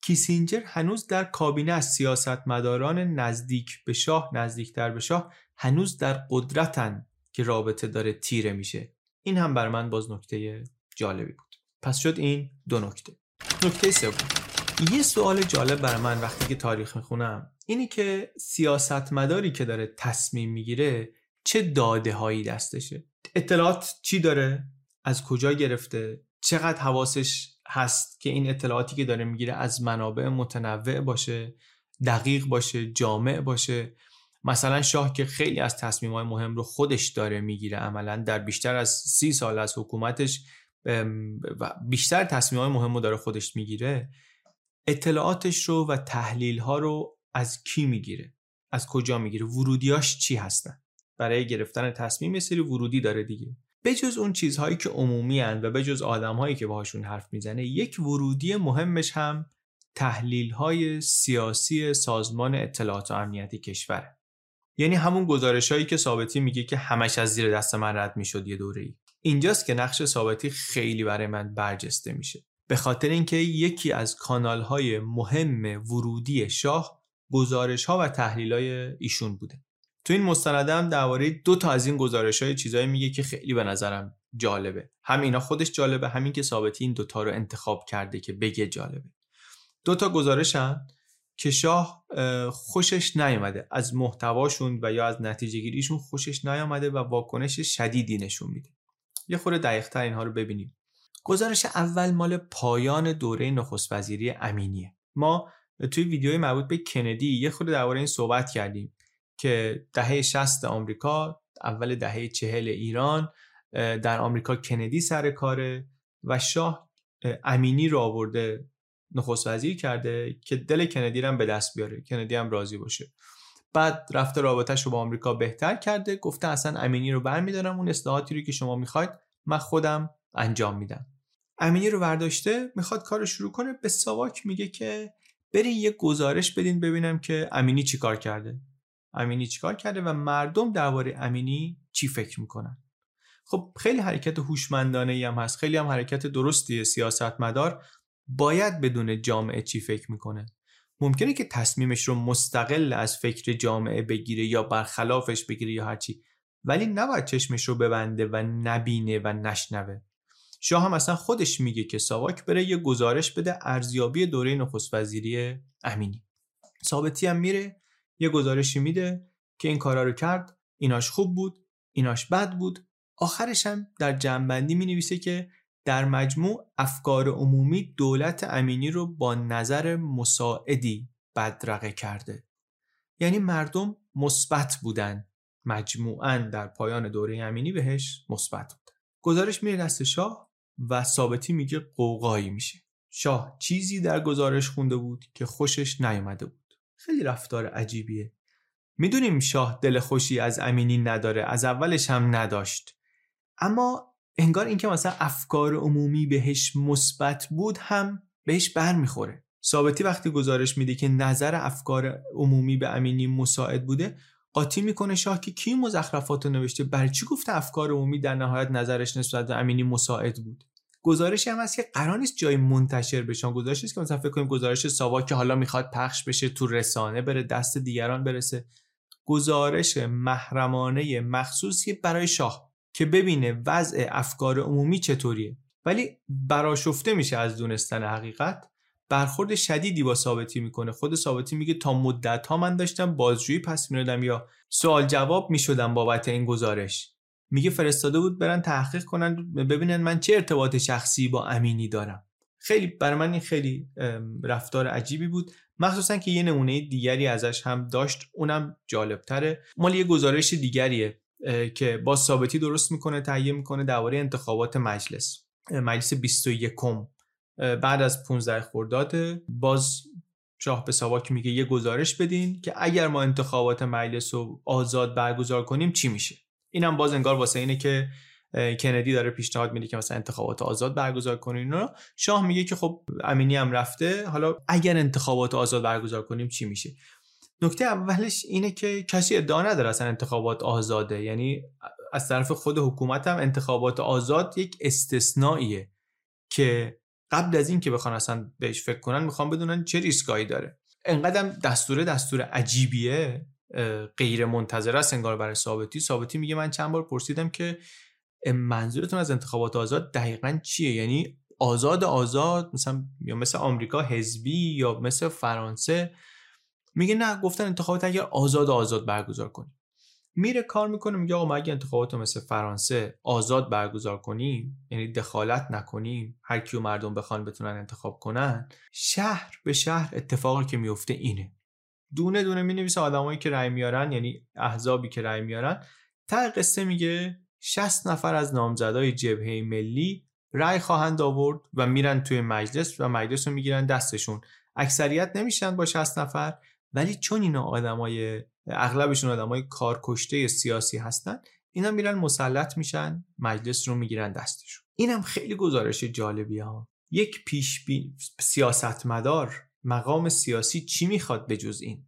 کیسینجر هنوز در کابینه از سیاستمداران نزدیک به شاه نزدیکتر به شاه هنوز در قدرتن که رابطه داره تیره میشه. این هم بر من باز نکته جالبی بود. پس شد این دو نکته. نکته سوم. یه سوال جالب بر من وقتی که تاریخ می‌خونم. اینی که سیاستمداری که داره تصمیم می‌گیره چه داده هایی دستشه؟ اطلاعات چی داره؟ از کجا گرفته؟ چقدر حواسش هست که این اطلاعاتی که داره می‌گیره از منابع متنوع باشه دقیق باشه جامع باشه. مثلا شاه که خیلی از تصمیم های مهم رو خودش داره می‌گیره عملا در بیشتر از سی سال از حکومتش بیشتر تصمیم های مهم رو داره خودش می‌گیره اطلاعاتش رو و تحلیل ها رو از کی می‌گیره؟ از کجا می‌گیره؟ ورودیاش چی هستن؟ برای گرفتن تصمیم یه سری ورودی داره دیگه. بجز اون چیزهایی که عمومی هن و بجز آدمهایی که باهاشون حرف می‌زنه یک ورودی مهمش هم تحلیل های سیاسی سازمان اطلاعات و امنیتی کشوره. یعنی همون گزارش هایی که ثابتی میگه که همش از زیر دست من رد می‌شد یه دوره ای اینجاست که نقش ثابتی خیلی برای من برجسته میشه. به خاطر اینکه یکی از کانال های مهم ورودی شاه گزارش ها و تحلیل های ایشون بوده. تو این مستندم درباره دو تا از این گزارش های چیزایی میگه که خیلی به نظرم جالبه. هم اینا خودش جالبه همین که ثابتی این دوتا رو انتخاب کرده که بگه جالبه. دو تا گزارشن که شاه خوشش نیامده از محتواشون و یا از نتیجه گیریشون خوشش نیامده و واکنش شدیدی نشون میده. یه خورده دقیقتر اینها رو ببینیم. گزارش اول مال پایان دوره نخست وزیری امینیه. ما توی ویدیوی مربوط به کندی یه خورده درباره این صحبت کردیم. که دهه 60 آمریکا اول دهه چهل ایران در آمریکا کندی سر کاره و شاه امینی رو آورده نخست وزیر کرده که دل کندی رو هم به دست بیاره کندی هم راضی باشه. بعد رفته رابطهش رو با آمریکا بهتر کرده گفته اصلا امینی رو برمیدارم اون اصلاحاتی رو که شما می‌خواید من خودم انجام میدم. امینی رو برداشته می‌خواد کار شروع کنه به ساواک میگه که برین یه گزارش بدین ببینم که امینی چیکار کرده. امینی چیکار کرده و مردم درباره امینی چی فکر می‌کنن؟ خب خیلی حرکت هوشمندانه ای هم هست. خیلی هم حرکت درستی سیاستمدار باید بدون جامعه چی فکر می‌کنه. ممکنه که تصمیمش رو مستقل از فکر جامعه بگیره یا برخلافش بگیره یا هرچی ولی نباید چشمش رو ببنده و نبینه و نشنوه. شاه هم اصلا خودش میگه که ساواک بره یه گزارش بده ارزیابی دوره نخست وزیری امینی. ثابتی هم میره یه گزارشی میده که این کارا رو کرد ایناش خوب بود ایناش بد بود. آخرش هم در جنبندی می نویسه که در مجموع افکار عمومی دولت امینی رو با نظر مساعدی بدرقه کرده. یعنی مردم مثبت بودن. مجموعا در پایان دوره امینی بهش مثبت بود. گزارش میره دست شاه و ثابتی میگه قوقایی میشه. شاه چیزی در گزارش خونده بود که خوشش نیامده بود. خیلی رفتار عجیبیه. می‌دونیم شاه دل خوشی از امینی نداره از اولش هم نداشت. اما انگار اینکه مثلا افکار عمومی بهش مثبت بود هم بهش بر می‌خوره ثابتی وقتی گزارش میده که نظر افکار عمومی به امینی مساعد بوده قاطی می‌کنه شاه که کی مزخرفات نوشته بر چی گفته افکار عمومی در نهایت نظرش نسبت به امینی مساعد بود؟ گزارشی هم هست که قرار نیست جای منتشر بشه. گزارشی است که مثلا فکر کنیم گزارش ساوا که حالا می‌خواد پخش بشه تو رسانه بره دست دیگران برسه. گزارش محرمانه مخصوصی برای شاه که ببینه وضع افکار عمومی چطوریه. ولی براشفته میشه از دونستن حقیقت. برخورد شدیدی با ثابتی می‌کنه. خود ثابتی میگه تا مدت ها من داشتم بازجویی پس می‌دادم یا سوال جواب می‌شدم بابت این گزارش. میگه فرستاده بود برن تحقیق کنن ببینن من چه ارتباط شخصی با امینی دارم. خیلی برای من این خیلی رفتار عجیبی بود. مخصوصا که یه نمونه دیگری ازش هم داشت اونم جالبتره. مال یه گزارش دیگریه که با ثابتی درست می‌کنه تهیه می‌کنه درباره انتخابات مجلس. مجلس 21 بعد از 15 خرداد باز شاه به ساواک میگه یه گزارش بدین که اگر ما انتخابات مجلس رو آزاد برگزار کنیم چی میشه؟ اینم باز انگار واسه اینه که کندی داره پیشنهاد میده که مثلا انتخابات آزاد برگزار کنین رو. شاه میگه که خب امینی هم رفته. حالا اگر انتخابات آزاد برگزار کنیم چی میشه؟ نکته اولش اینه که کسی ادعا نداره اصلا انتخابات آزاده. یعنی از طرف خود حکومت هم انتخابات آزاد یک استثنائیه که قبل از این که بخوان اصلا بهش فکر کنن می‌خوان بدونن چه ریسکایی داره. انقدر دستور دستور عجیبیه. غیر منتظر است انگار برای ثابتی. ثابتی میگه من چند بار پرسیدم که منظورتون از انتخابات آزاد دقیقا چیه؟ یعنی آزاد آزاد مثلا یا مثل آمریکا حزبی یا مثل فرانسه؟ میگه نه گفتن انتخابات اگر آزاد آزاد برگزار کنیم میره کار می‌کنه میگه آقا ما اگه انتخابات مثل فرانسه آزاد برگزار کنیم یعنی دخالت نکنیم هر کیو مردم بخوان بتونن انتخاب کنن شهر به شهر اتفاقی که میفته اینه. دونه دونه می نویسه آدمایی که رأی میارن یعنی احزابی که رأی میارن. تا قصه میگه 60 نفر از نامزدای جبهه ملی رأی خواهند آورد و میرن توی مجلس و مجلس رو می‌گیرن دستشون. اکثریت نمیشن با 60 نفر ولی چون اینا آدمای اغلبشون آدمای کارکشته سیاسی هستن اینا میرن مسلط میشن مجلس رو می‌گیرن دستشون. اینم خیلی گزارش جالبی ها. یک پیش بی... سیاستمدار مقام سیاسی چی می‌خواد به جز این؟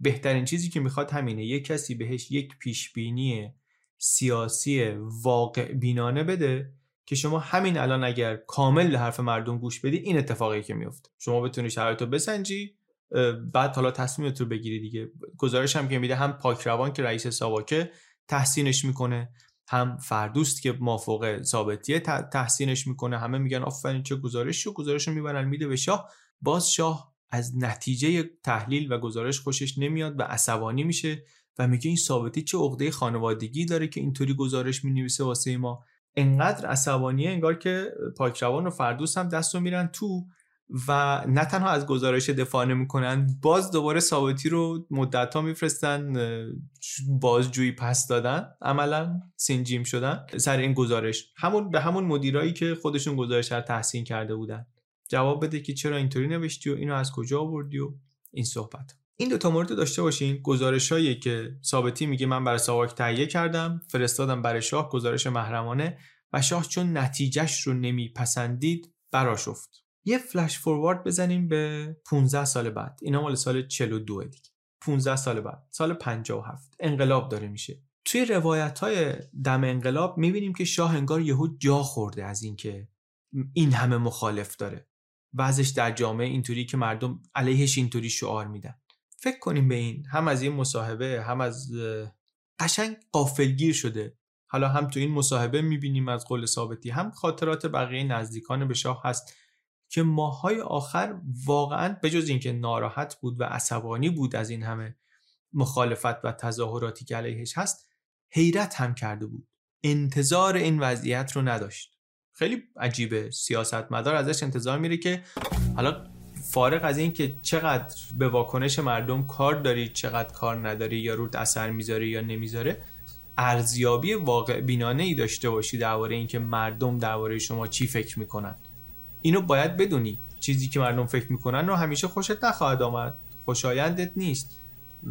بهترین چیزی که می‌خواد همینه. یک کسی بهش یک پیش بینی سیاسی واقع بینانه بده که شما همین الان اگر کامل حرف مردم گوش بدی این اتفاقی که میفته. شما بتونی شرایط رو بسنجی بعد حالا تصمیمت رو بگیری دیگه. گزارش هم که میده هم پاکروان که رئیس ساواکه تحسینش می‌کنه هم فردوست که مافوق ثابتیه تحسینش می‌کنه. همه میگن آفرین چه گزارشی. و گزارش رو می‌برن میده به شاه. باز شاه از نتیجه تحلیل و گزارش خوشش نمیاد و عصبانی میشه و میگه این ثابتی چه عقده خانوادگی داره که اینطوری گزارش می‌نویسه واسه ما. انقدر عصبانیه انگار که پاکروان و فردوس هم دستو میرن تو و نه تنها از گزارش دفاع نمی‌کنن باز دوباره ثابتی رو مدت ها میفرستن بازجویی پس دادن عملا سینجیم شدن سر این گزارش. همون به همون مدیرایی که خودشون گزارش رو تحسین کرده بودن. جواب بده که چرا اینطوری نوشتی و اینو از کجا آوردی و این صحبت. این دو تا مورد داشته باشین. گزارش هایی که ثابتی میگه من برای ساواک تهیه کردم فرستادم برای شاه گزارش محرمانه و شاه چون نتیجهش رو نمیپسندید براشفت یه فلش فوروارد بزنیم به 15 سال بعد. اینا مال سال 42 دیگه. 15 سال بعد. سال 57 انقلاب داره میشه. توی روایت های دم انقلاب می‌بینیم که شاه انگار یهو جا خورده از اینکه این همه مخالف داره. بعضش در جامعه اینطوری که مردم علیهش اینطوری شعار میدن. فکر کنیم به این هم از این مصاحبه هم از قشنگ قافلگیر شده. حالا هم تو این مصاحبه می‌بینیم از قول ثابتی هم خاطرات بقیه نزدیکان به شاه هست که ماهای آخر واقعا بجز اینکه ناراحت بود و عصبانی بود از این همه مخالفت و تظاهراتی که علیهش هست حیرت هم کرده بود. انتظار این وضعیت رو نداشت. خیلی عجیبه سیاستمدار ازش انتظار میره که حالا فارغ از این که چقدر به واکنش مردم کار داری چقدر کار نداری یا رود اثر می‌ذاره یا نمی‌ذاره ارزیابی واقع بینانه ای داشته باشی درباره اینکه مردم درباره شما چی فکر می‌کنن. اینو باید بدونی. چیزی که مردم فکر می‌کنن رو همیشه خوشت نخواهد آمد. خوشایندت نیست.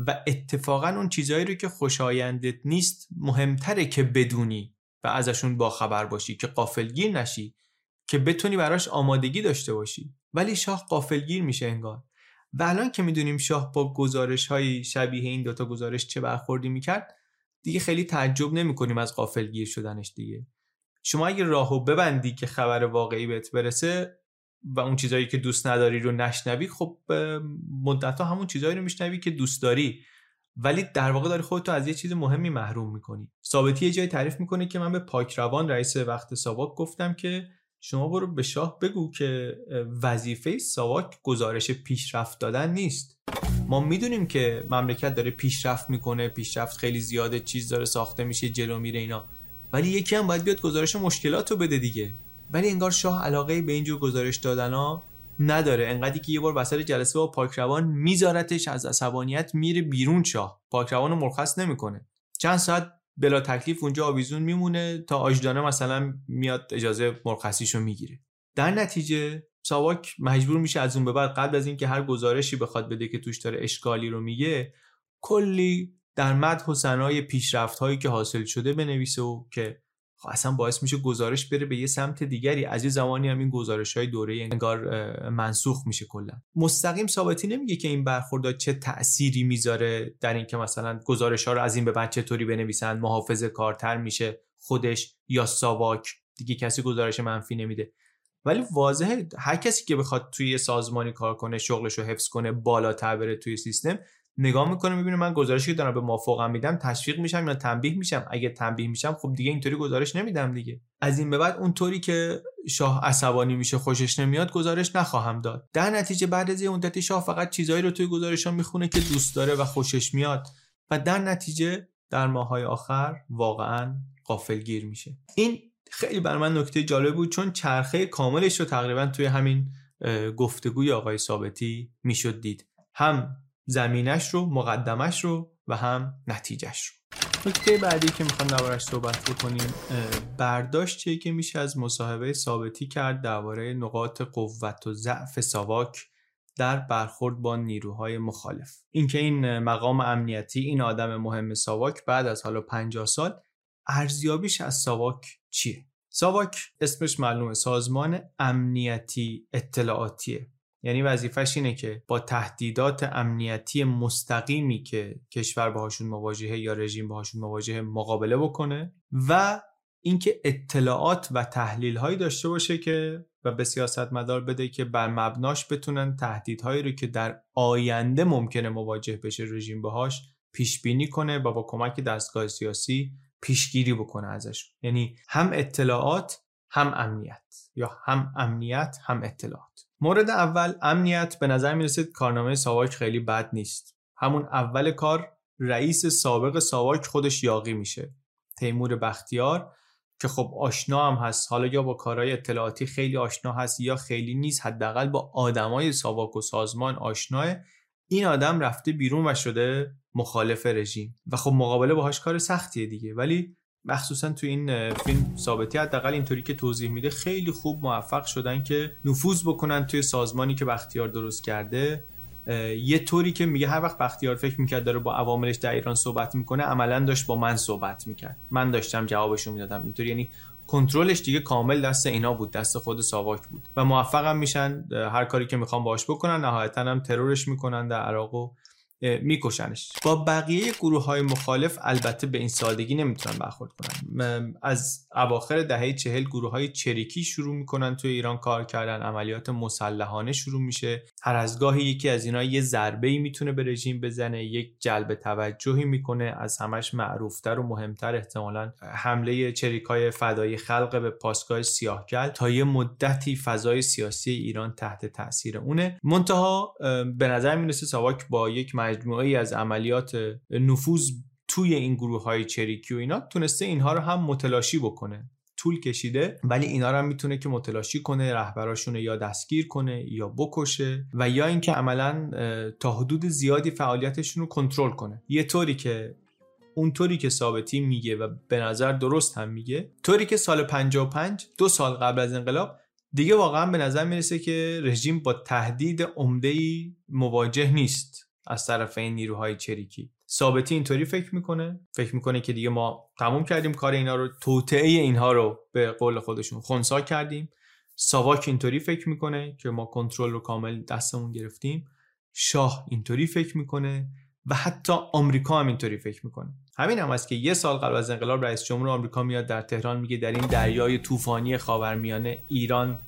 و اتفاقا اون چیزهایی رو که خوشایندت نیست مهمتره که بدونی. و ازشون باخبر باشی که قافلگیر نشی که بتونی براش آمادگی داشته باشی. ولی شاه قافلگیر میشه انگار. و الان که می‌دونیم شاه با گزارش های شبیه این دوتا گزارش چه برخوردی می‌کرد دیگه خیلی تعجب نمی‌کنیم از قافلگیر شدنش دیگه. شما اگه راهو ببندی که خبر واقعی بهت برسه و اون چیزایی که دوست نداری رو نشنوی خب مدت همون چیزایی رو میشنوی که دوست داری. ولی در واقع داری خودتو از یه چیز مهمی محروم می‌کنی. ثابتی یه جایی تعریف می‌کنه که من به پاکروان رئیس وقت ساواک گفتم که شما برو به شاه بگو که وظیفه ساواک گزارش پیشرفت دادن نیست. ما می‌دونیم که مملکت داره پیشرفت می‌کنه پیشرفت خیلی زیاده چیز داره ساخته میشه جلو میره اینا. ولی یکی هم باید بیاد گزارش مشکلات رو بده دیگه. ولی انگار شاه علاقه به اینجور گزارش دادن ها نداره. انقدری که یه بار وسط جلسه با پاکروان میذارتش از عصبانیت میره بیرون شاه پاکروان رو مرخص نمی‌کنه. چند ساعت بلا تکلیف اونجا آویزون میمونه تا آجدانه مثلا میاد اجازه مرخصیشو می‌گیره. در نتیجه ساواک مجبور میشه از اون به بعد قبل از اینکه هر گزارشی بخواد بده که توش داره اشکالی رو میگه کلی در مدح و ثنای پیشرفت هایی که حاصل شده بنویسه و که خب اصلا باعث میشه گزارش بره به یه سمت دیگری. از یه زمانی هم این گزارش های دوره انگار منسوخ میشه کلا. مستقیم ثابتی نمیگه که این برخورد چه تأثیری می‌ذاره در اینکه مثلا گزارش ها رو از این به بعد چطوری بنویسن محافظه کارتر میشه خودش یا ساواک. دیگه کسی گزارش منفی نمیده. ولی واضحه هر کسی که بخواد توی سازمانی کار کنه شغلش رو حفظ کنه بالاتر بره توی سیستم نگاه می‌کنه می‌بینه من گزارشی که دارم به موافقم میدم تشویق میشم یا تنبیه میشم. اگه تنبیه میشم خب دیگه اینطوری گزارش نمیدم دیگه. از این به بعد اونطوری که شاه عصبانی میشه خوشش نمیاد گزارش نخواهم داد. در نتیجه بعد از یه مدتی شاه فقط چیزایی رو توی گزارش ها می‌خونه که دوست داره و خوشش میاد. و در نتیجه در ماهای آخر واقعا قافلگیر میشه. این خیلی بر من نکته جالب بود چون چرخه کاملش رو تقریبا توی همین گفتگوی آقای ثابتی می‌شد دید. هم زمینش رو مقدمش رو و هم نتیجهش رو. نکته بعدی که می‌خوام دربارش صحبت بکنیم برداشت که میشه از مصاحبه ثابتی کرد درباره نقاط قوت و ضعف ساواک در برخورد با نیروهای مخالف. اینکه این مقام امنیتی این آدم مهم ساواک بعد از حالا 50 سال ارزیابیش از ساواک چیه؟ ساواک اسمش معلومه سازمان امنیتی اطلاعاتیه. یعنی وظیفش اینه که با تهدیدات امنیتی مستقیمی که کشور باهاشون مواجهه یا رژیم باهاشون مواجهه مقابله بکنه و اینکه اطلاعات و تحلیل هایی داشته باشه که و به سیاستمدار بده که بر مبناش بتونن تهدیدهایی رو که در آینده ممکنه مواجه بشه رژیم باهاش پیش بینی کنه و با کمک دستگاه سیاسی پیشگیری بکنه ازش. یعنی هم اطلاعات هم امنیت. یا هم امنیت هم اطلاعات. مورد اول امنیت به نظر می رسید کارنامه ساواک خیلی بد نیست. همون اول کار رئیس سابق ساواک خودش یاقی میشه. تیمور بختیار که خب آشنا هم هست. حالا یا با کارهای اطلاعاتی خیلی آشنا هست یا خیلی نیست حداقل با آدمای ساواک و سازمان آشناه. این آدم رفته بیرون و شده مخالف رژیم. و خب مقابله باهاش کار سختیه دیگه. ولی مخصوصا تو این فیلم ثابتی حداقل اینطوری که توضیح میده خیلی خوب موفق شدن که نفوذ بکنن توی سازمانی که بختیار درست کرده. یه طوری که میگه هر وقت بختیار فکر می‌کرد داره با عواملش در ایران صحبت می‌کنه عملا داشت با من صحبت می‌کرد. من داشتم جوابشو می‌دادم. اینطوری یعنی کنترلش دیگه کامل دست اینا بود دست خود ساواک بود. و موفقم میشن هر کاری که می‌خوان باش بکنن نهایتا هم ترورش می‌کنن در عراق و میکشنش. با بقیه گروه های مخالف البته به این سادگی نمی‌تونن برخورد کنن. از اواخر دهه چهل گروه های چریکی شروع می‌کنن توی ایران کار کردن. عملیات مسلحانه شروع میشه. هر از گاهی یکی از اینا یه ضربه ای می‌تونه به رژیم بزنه یک جلب توجهی می‌کنه از همش معروفتر و مهمتر احتمالا حمله چریک های فدای خلق به پاسگاه سیاهگل تا یه مدتی فضای سیاسی ایران تحت تاثیر اونه. منتها به نظر می‌رسه ساواک با یک مجموعه از عملیات نفوذ توی این گروه های چریکی و اینا تونسته اینها رو هم متلاشی بکنه. طول کشیده ولی اینا رو هم می‌تونه که متلاشی کنه رهبراشون یا دستگیر کنه یا بکشه و یا اینکه عملا تا حدود زیادی فعالیتشون رو کنترل کنه. یه طوری که اونطوری که ثابتی میگه و به نظر درست هم میگه طوری که سال 55 دو سال قبل از انقلاب دیگه واقعا به نظر می‌رسه که رژیم با تهدید عمده مواجه نیست. از طرف این نیروهای چریکی. ثابتی اینطوری فکر می‌کنه؟ فکر می‌کنه که دیگه ما تموم کردیم کار اینا رو توطعه اینها رو به قول خودشون خونسا کردیم. ساواک اینطوری فکر می‌کنه که ما کنترل رو کامل دستمون گرفتیم. شاه اینطوری فکر می‌کنه و حتی آمریکا هم اینطوری فکر می‌کنه. همین هم است که یه سال قبل از انقلاب رئیس جمهور آمریکا میاد در تهران میگه در این دریای طوفانی خاورمیانه ایران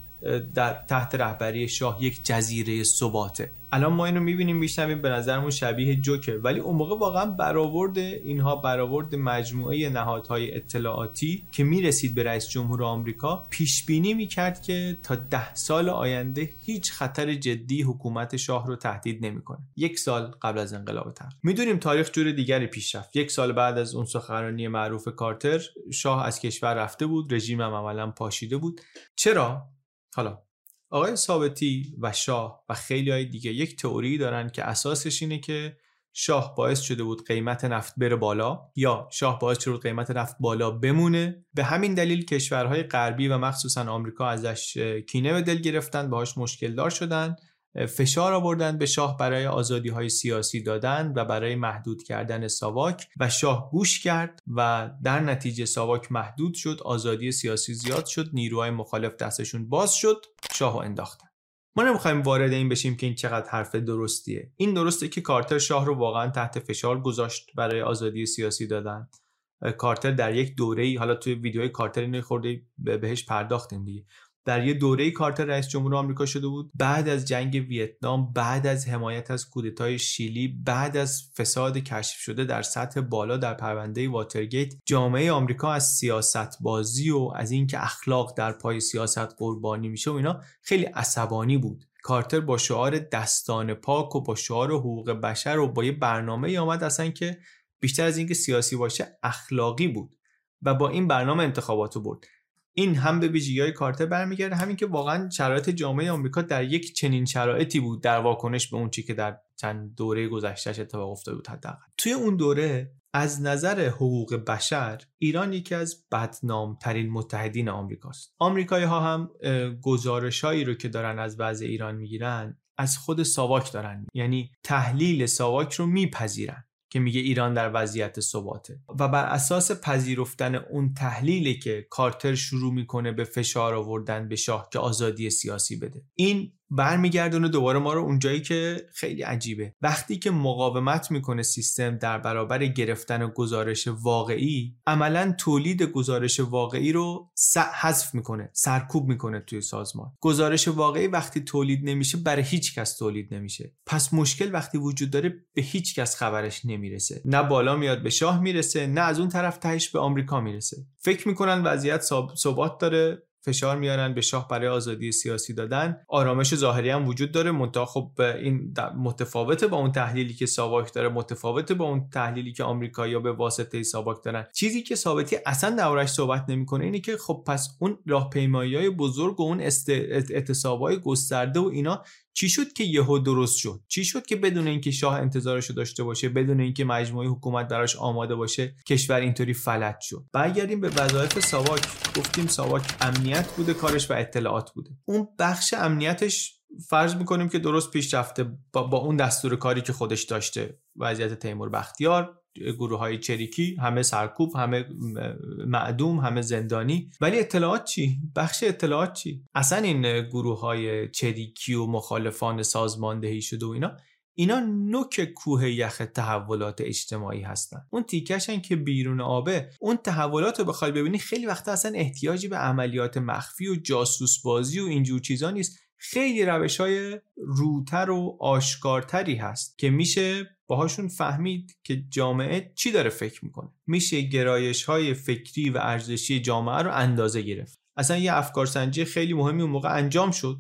در تحت رهبری شاه یک جزیره ثباته. الان ما اینو می‌بینیم میشنویم به نظرمون شبیه جوکه ولی اون موقع واقعا برآورد اینها برآورد مجموعه نهادهای اطلاعاتی که می‌رسید به رئیس جمهور آمریکا پیش بینی می‌کرد که تا ده سال آینده هیچ خطر جدی حکومت شاه رو تهدید نمی‌کنه. یک سال قبل از انقلاب تر. می‌دونیم تاریخ جور دیگری پیش رفت. یک سال بعد از اون سخنرانی معروف کارتر شاه از کشور رفته بود رژیم عملا پاشیده بود. چرا؟ حالا آقای ثابتی و شاه و خیلی های دیگه یک تئوری دارن که اساسش اینه که شاه باعث شده بود قیمت نفت بره بالا یا شاه باعث شده بود قیمت نفت بالا بمونه. به همین دلیل کشورهای غربی و مخصوصا آمریکا ازش کینه به دل گرفتن باهاش مشکل دار شدن. فشار آوردن به شاه برای آزادی های سیاسی دادن و برای محدود کردن ساواک و شاه گوش کرد و در نتیجه ساواک محدود شد آزادی سیاسی زیاد شد نیروهای مخالف دستشون باز شد شاه انداختن. ما نمی‌خوایم وارد این بشیم که این چقدر حرف درستیه. این درسته که کارتر شاه رو واقعا تحت فشار گذاشت برای آزادی سیاسی دادن. کارتر در یک دوره ای حالا توی ویدیوهای کارتر اینو بهش پرداختیم دیگه. در یه دوره کارتر رئیس جمهور آمریکا شده بود. بعد از جنگ ویتنام بعد از حمایت از کودتای شیلی بعد از فساد کشف شده در سطح بالا در پرونده واترگیت جامعه آمریکا از سیاست بازی و از اینکه اخلاق در پای سیاست قربانی میشه و اینا خیلی عصبانی بود. کارتر با شعار دستان پاک و با شعار حقوق بشر و با یه برنامه آمد اصلا که بیشتر از اینکه سیاسی باشه اخلاقی بود و با این برنامه انتخاباتو برد. این هم به ویژگی های کارتر برمیگرده. همین که واقعا شرایط جامعه آمریکا در یک چنین شرایطی بود در واکنش به اون چی که در چند دوره گذشتهش اتفاق افتاده بود حداقل. توی اون دوره از نظر حقوق بشر ایران یکی از بدنامترین متحدین آمریکاست. آمریکایی ها هم گزارشهایی رو که دارن از وضع ایران می‌گیرن از خود ساواک دارن. یعنی تحلیل ساواک رو میپذیرن. که میگه ایران در وضعیت ثباته. و بر اساس پذیرفتن اون تحلیلی که کارتر شروع می‌کنه به فشار آوردن به شاه که آزادی سیاسی بده. این برمیگردونه دوباره ما رو اونجایی که خیلی عجیبه. وقتی که مقاومت می‌کنه سیستم در برابر گرفتن گزارش واقعی عملا تولید گزارش واقعی رو حذف می‌کنه سرکوب می‌کنه توی سازمان. گزارش واقعی وقتی تولید نمیشه برای هیچ کس تولید نمیشه. پس مشکل وقتی وجود داره به هیچ کس خبرش نمی‌رسه. نه بالا میاد به شاه می‌رسه نه از اون طرف تهش به آمریکا می‌رسه. فکر می‌کنن وضعیت ثبات داره. فشار میارن به شاه برای آزادی سیاسی دادن. آرامش ظاهری هم وجود داره. منتها خب این متفاوته با اون تحلیلی که ساواک داره متفاوته با اون تحلیلی که آمریکایی‌ها به واسطه ساواک دارن. چیزی که ثابتی اصلا دربارش صحبت نمی‌کنه اینه که خب پس اون راهپیمایی بزرگ و اون است... اعتصابای گسترده و اینا چی شد که یهو درست شد؟ چی شد که بدون اینکه شاه انتظارش رو داشته باشه بدون اینکه مجموعه حکومت براش آماده باشه کشور اینطوری فلج شد؟ برگردیم به وظایف ساواک. گفتیم ساواک امنیت بوده کارش و اطلاعات بوده. اون بخش امنیتش فرض می‌کنیم که درست پیش رفته با, با اون دستور کاری که خودش داشته وضعیت تیمور بختیار گروه های چریکی همه سرکوب همه معدوم همه زندانی. ولی اطلاعات چی؟ بخش اطلاعات چی؟ اصلا این گروه های چریکی و مخالفان سازماندهی شده و اینا اینا نوک کوه یخ تحولات اجتماعی هستن. اون تیکشن که بیرون آبه اون تحولات رو بخوای ببینی خیلی وقتا اصلا احتیاجی به عملیات مخفی و جاسوس بازی و اینجور چیزا نیست. خیلی روش های روتر و آشکارتری هست که میشه باهاشون فهمید که جامعه چی داره فکر می‌کنه. میشه گرایش های فکری و ارزشی جامعه رو اندازه گرفت. اصلا یه افکارسنجی خیلی مهمی اون موقع انجام شد.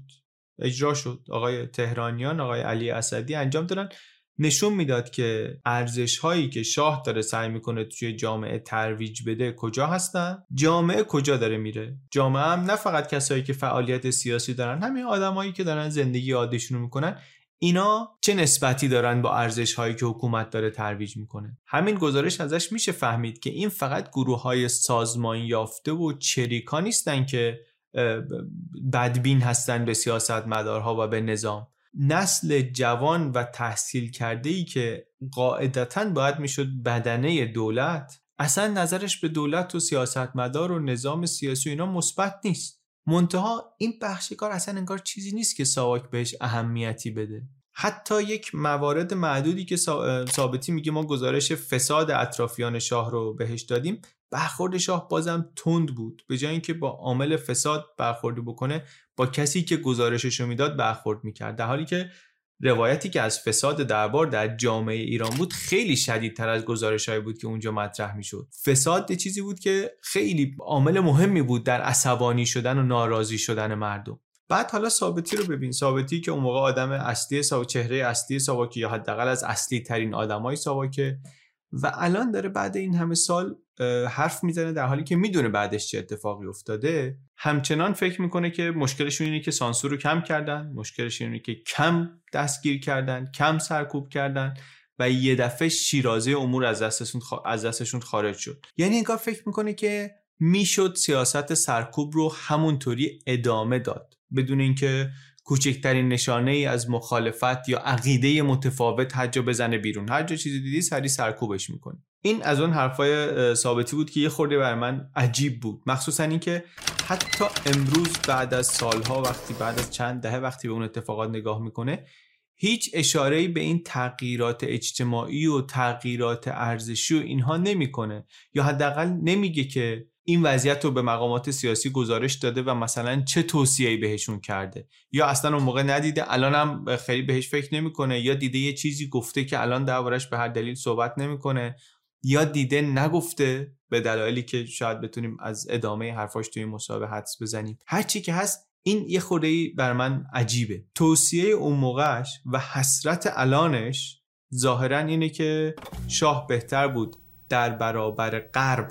اجرا شد. آقای تهرانیان آقای علی اسدی انجام دادن. نشون می‌داد که ارزش هایی که شاه داره سعی می‌کنه توی جامعه ترویج بده کجا هستن؟ جامعه کجا داره میره؟ جامعه هم نه فقط کسایی که فعالیت سیاسی دارن همین آدمایی که دارن زندگی عادیشون می‌کنن. اینا چه نسبتی دارن با ارزش هایی که حکومت داره ترویج می‌کنه؟ همین گزارش ازش میشه فهمید که این فقط گروه های سازمان یافته و چریکا نیستن که بدبین هستن به سیاست مدارها و به نظام. نسل جوان و تحصیل کرده ای که قاعدتا باید می‌شد بدنه دولت اصلا نظرش به دولت و سیاستمدار و نظام سیاسی اینا مثبت نیست. منتها این بخش کار اصلا انگار چیزی نیست که ساواک بهش اهمیتی بده. حتی یک موارد معدودی که ثابتی میگه ما گزارش فساد اطرافیان شاه رو بهش دادیم برخورد شاه بازم تند بود. به جای اینکه با عامل فساد برخوردی بکنه با کسی که گزارشش رو می‌داد برخورد می‌کرد. در حالی که روایتی که از فساد دربار در جامعه ایران بود خیلی شدیدتر از گزارش بود که اونجا مطرح می‌شد. فساد چیزی بود که خیلی عامل مهمی بود در عصبانی شدن و ناراضی شدن مردم. بعد حالا ثابتی رو ببین. ثابتی که اون موقع آدم اصلی ساو چهره اصلی ساواکی یا حداقل از اصلی ترین آدمای ساواکه. و الان داره بعد این همه سال حرف می‌زنه در حالی که می‌دونه بعدش چه اتفاقی افتاده. همچنان فکر می‌کنه که مشکلشون اینه که سانسور رو کم کردن مشکلش اینه که کم دستگیر کردن کم سرکوب کردن و یه دفعه شیرازه امور از دستشون, از دستشون خارج شد. یعنی انگار فکر می‌کنه که می‌شد سیاست سرکوب رو همونطوری ادامه داد. بدون اینکه کوچکترین نشانه ای از مخالفت یا عقیده متفاوت حجا بزنه بیرون. هر جا چیزی دیدی سری سرکوبش می‌کنه این از اون حرفای ثابتی بود که یه خورده بر من عجیب بود. مخصوصا اینکه حتی امروز بعد از سالها وقتی بعد از چند دهه وقتی به اون اتفاقات نگاه می‌کنه هیچ اشاره به این تغییرات اجتماعی و تغییرات ارزشی و اینها نمی‌کنه. یا حداقل نمیگه که این وضعیت رو به مقامات سیاسی گزارش داده و مثلا چه توصیه‌ای بهشون کرده. یا اصلا اون موقع ندیده هم خیلی بهش فکر نمی‌کنه. یا دیده یه چیزی گفته که الان دربارش به هر دلیل صحبت نمی‌کنه. یا دیده نگفته به دلایلی که شاید بتونیم از ادامه حرفاش توی مصاحبه حدس بزنیم. هر چی که هست این یه خورده بر من عجیبه. توصیه اون موقعش و حسرت الانش ظاهرا اینه که شاه بهتر بود در برابر غرب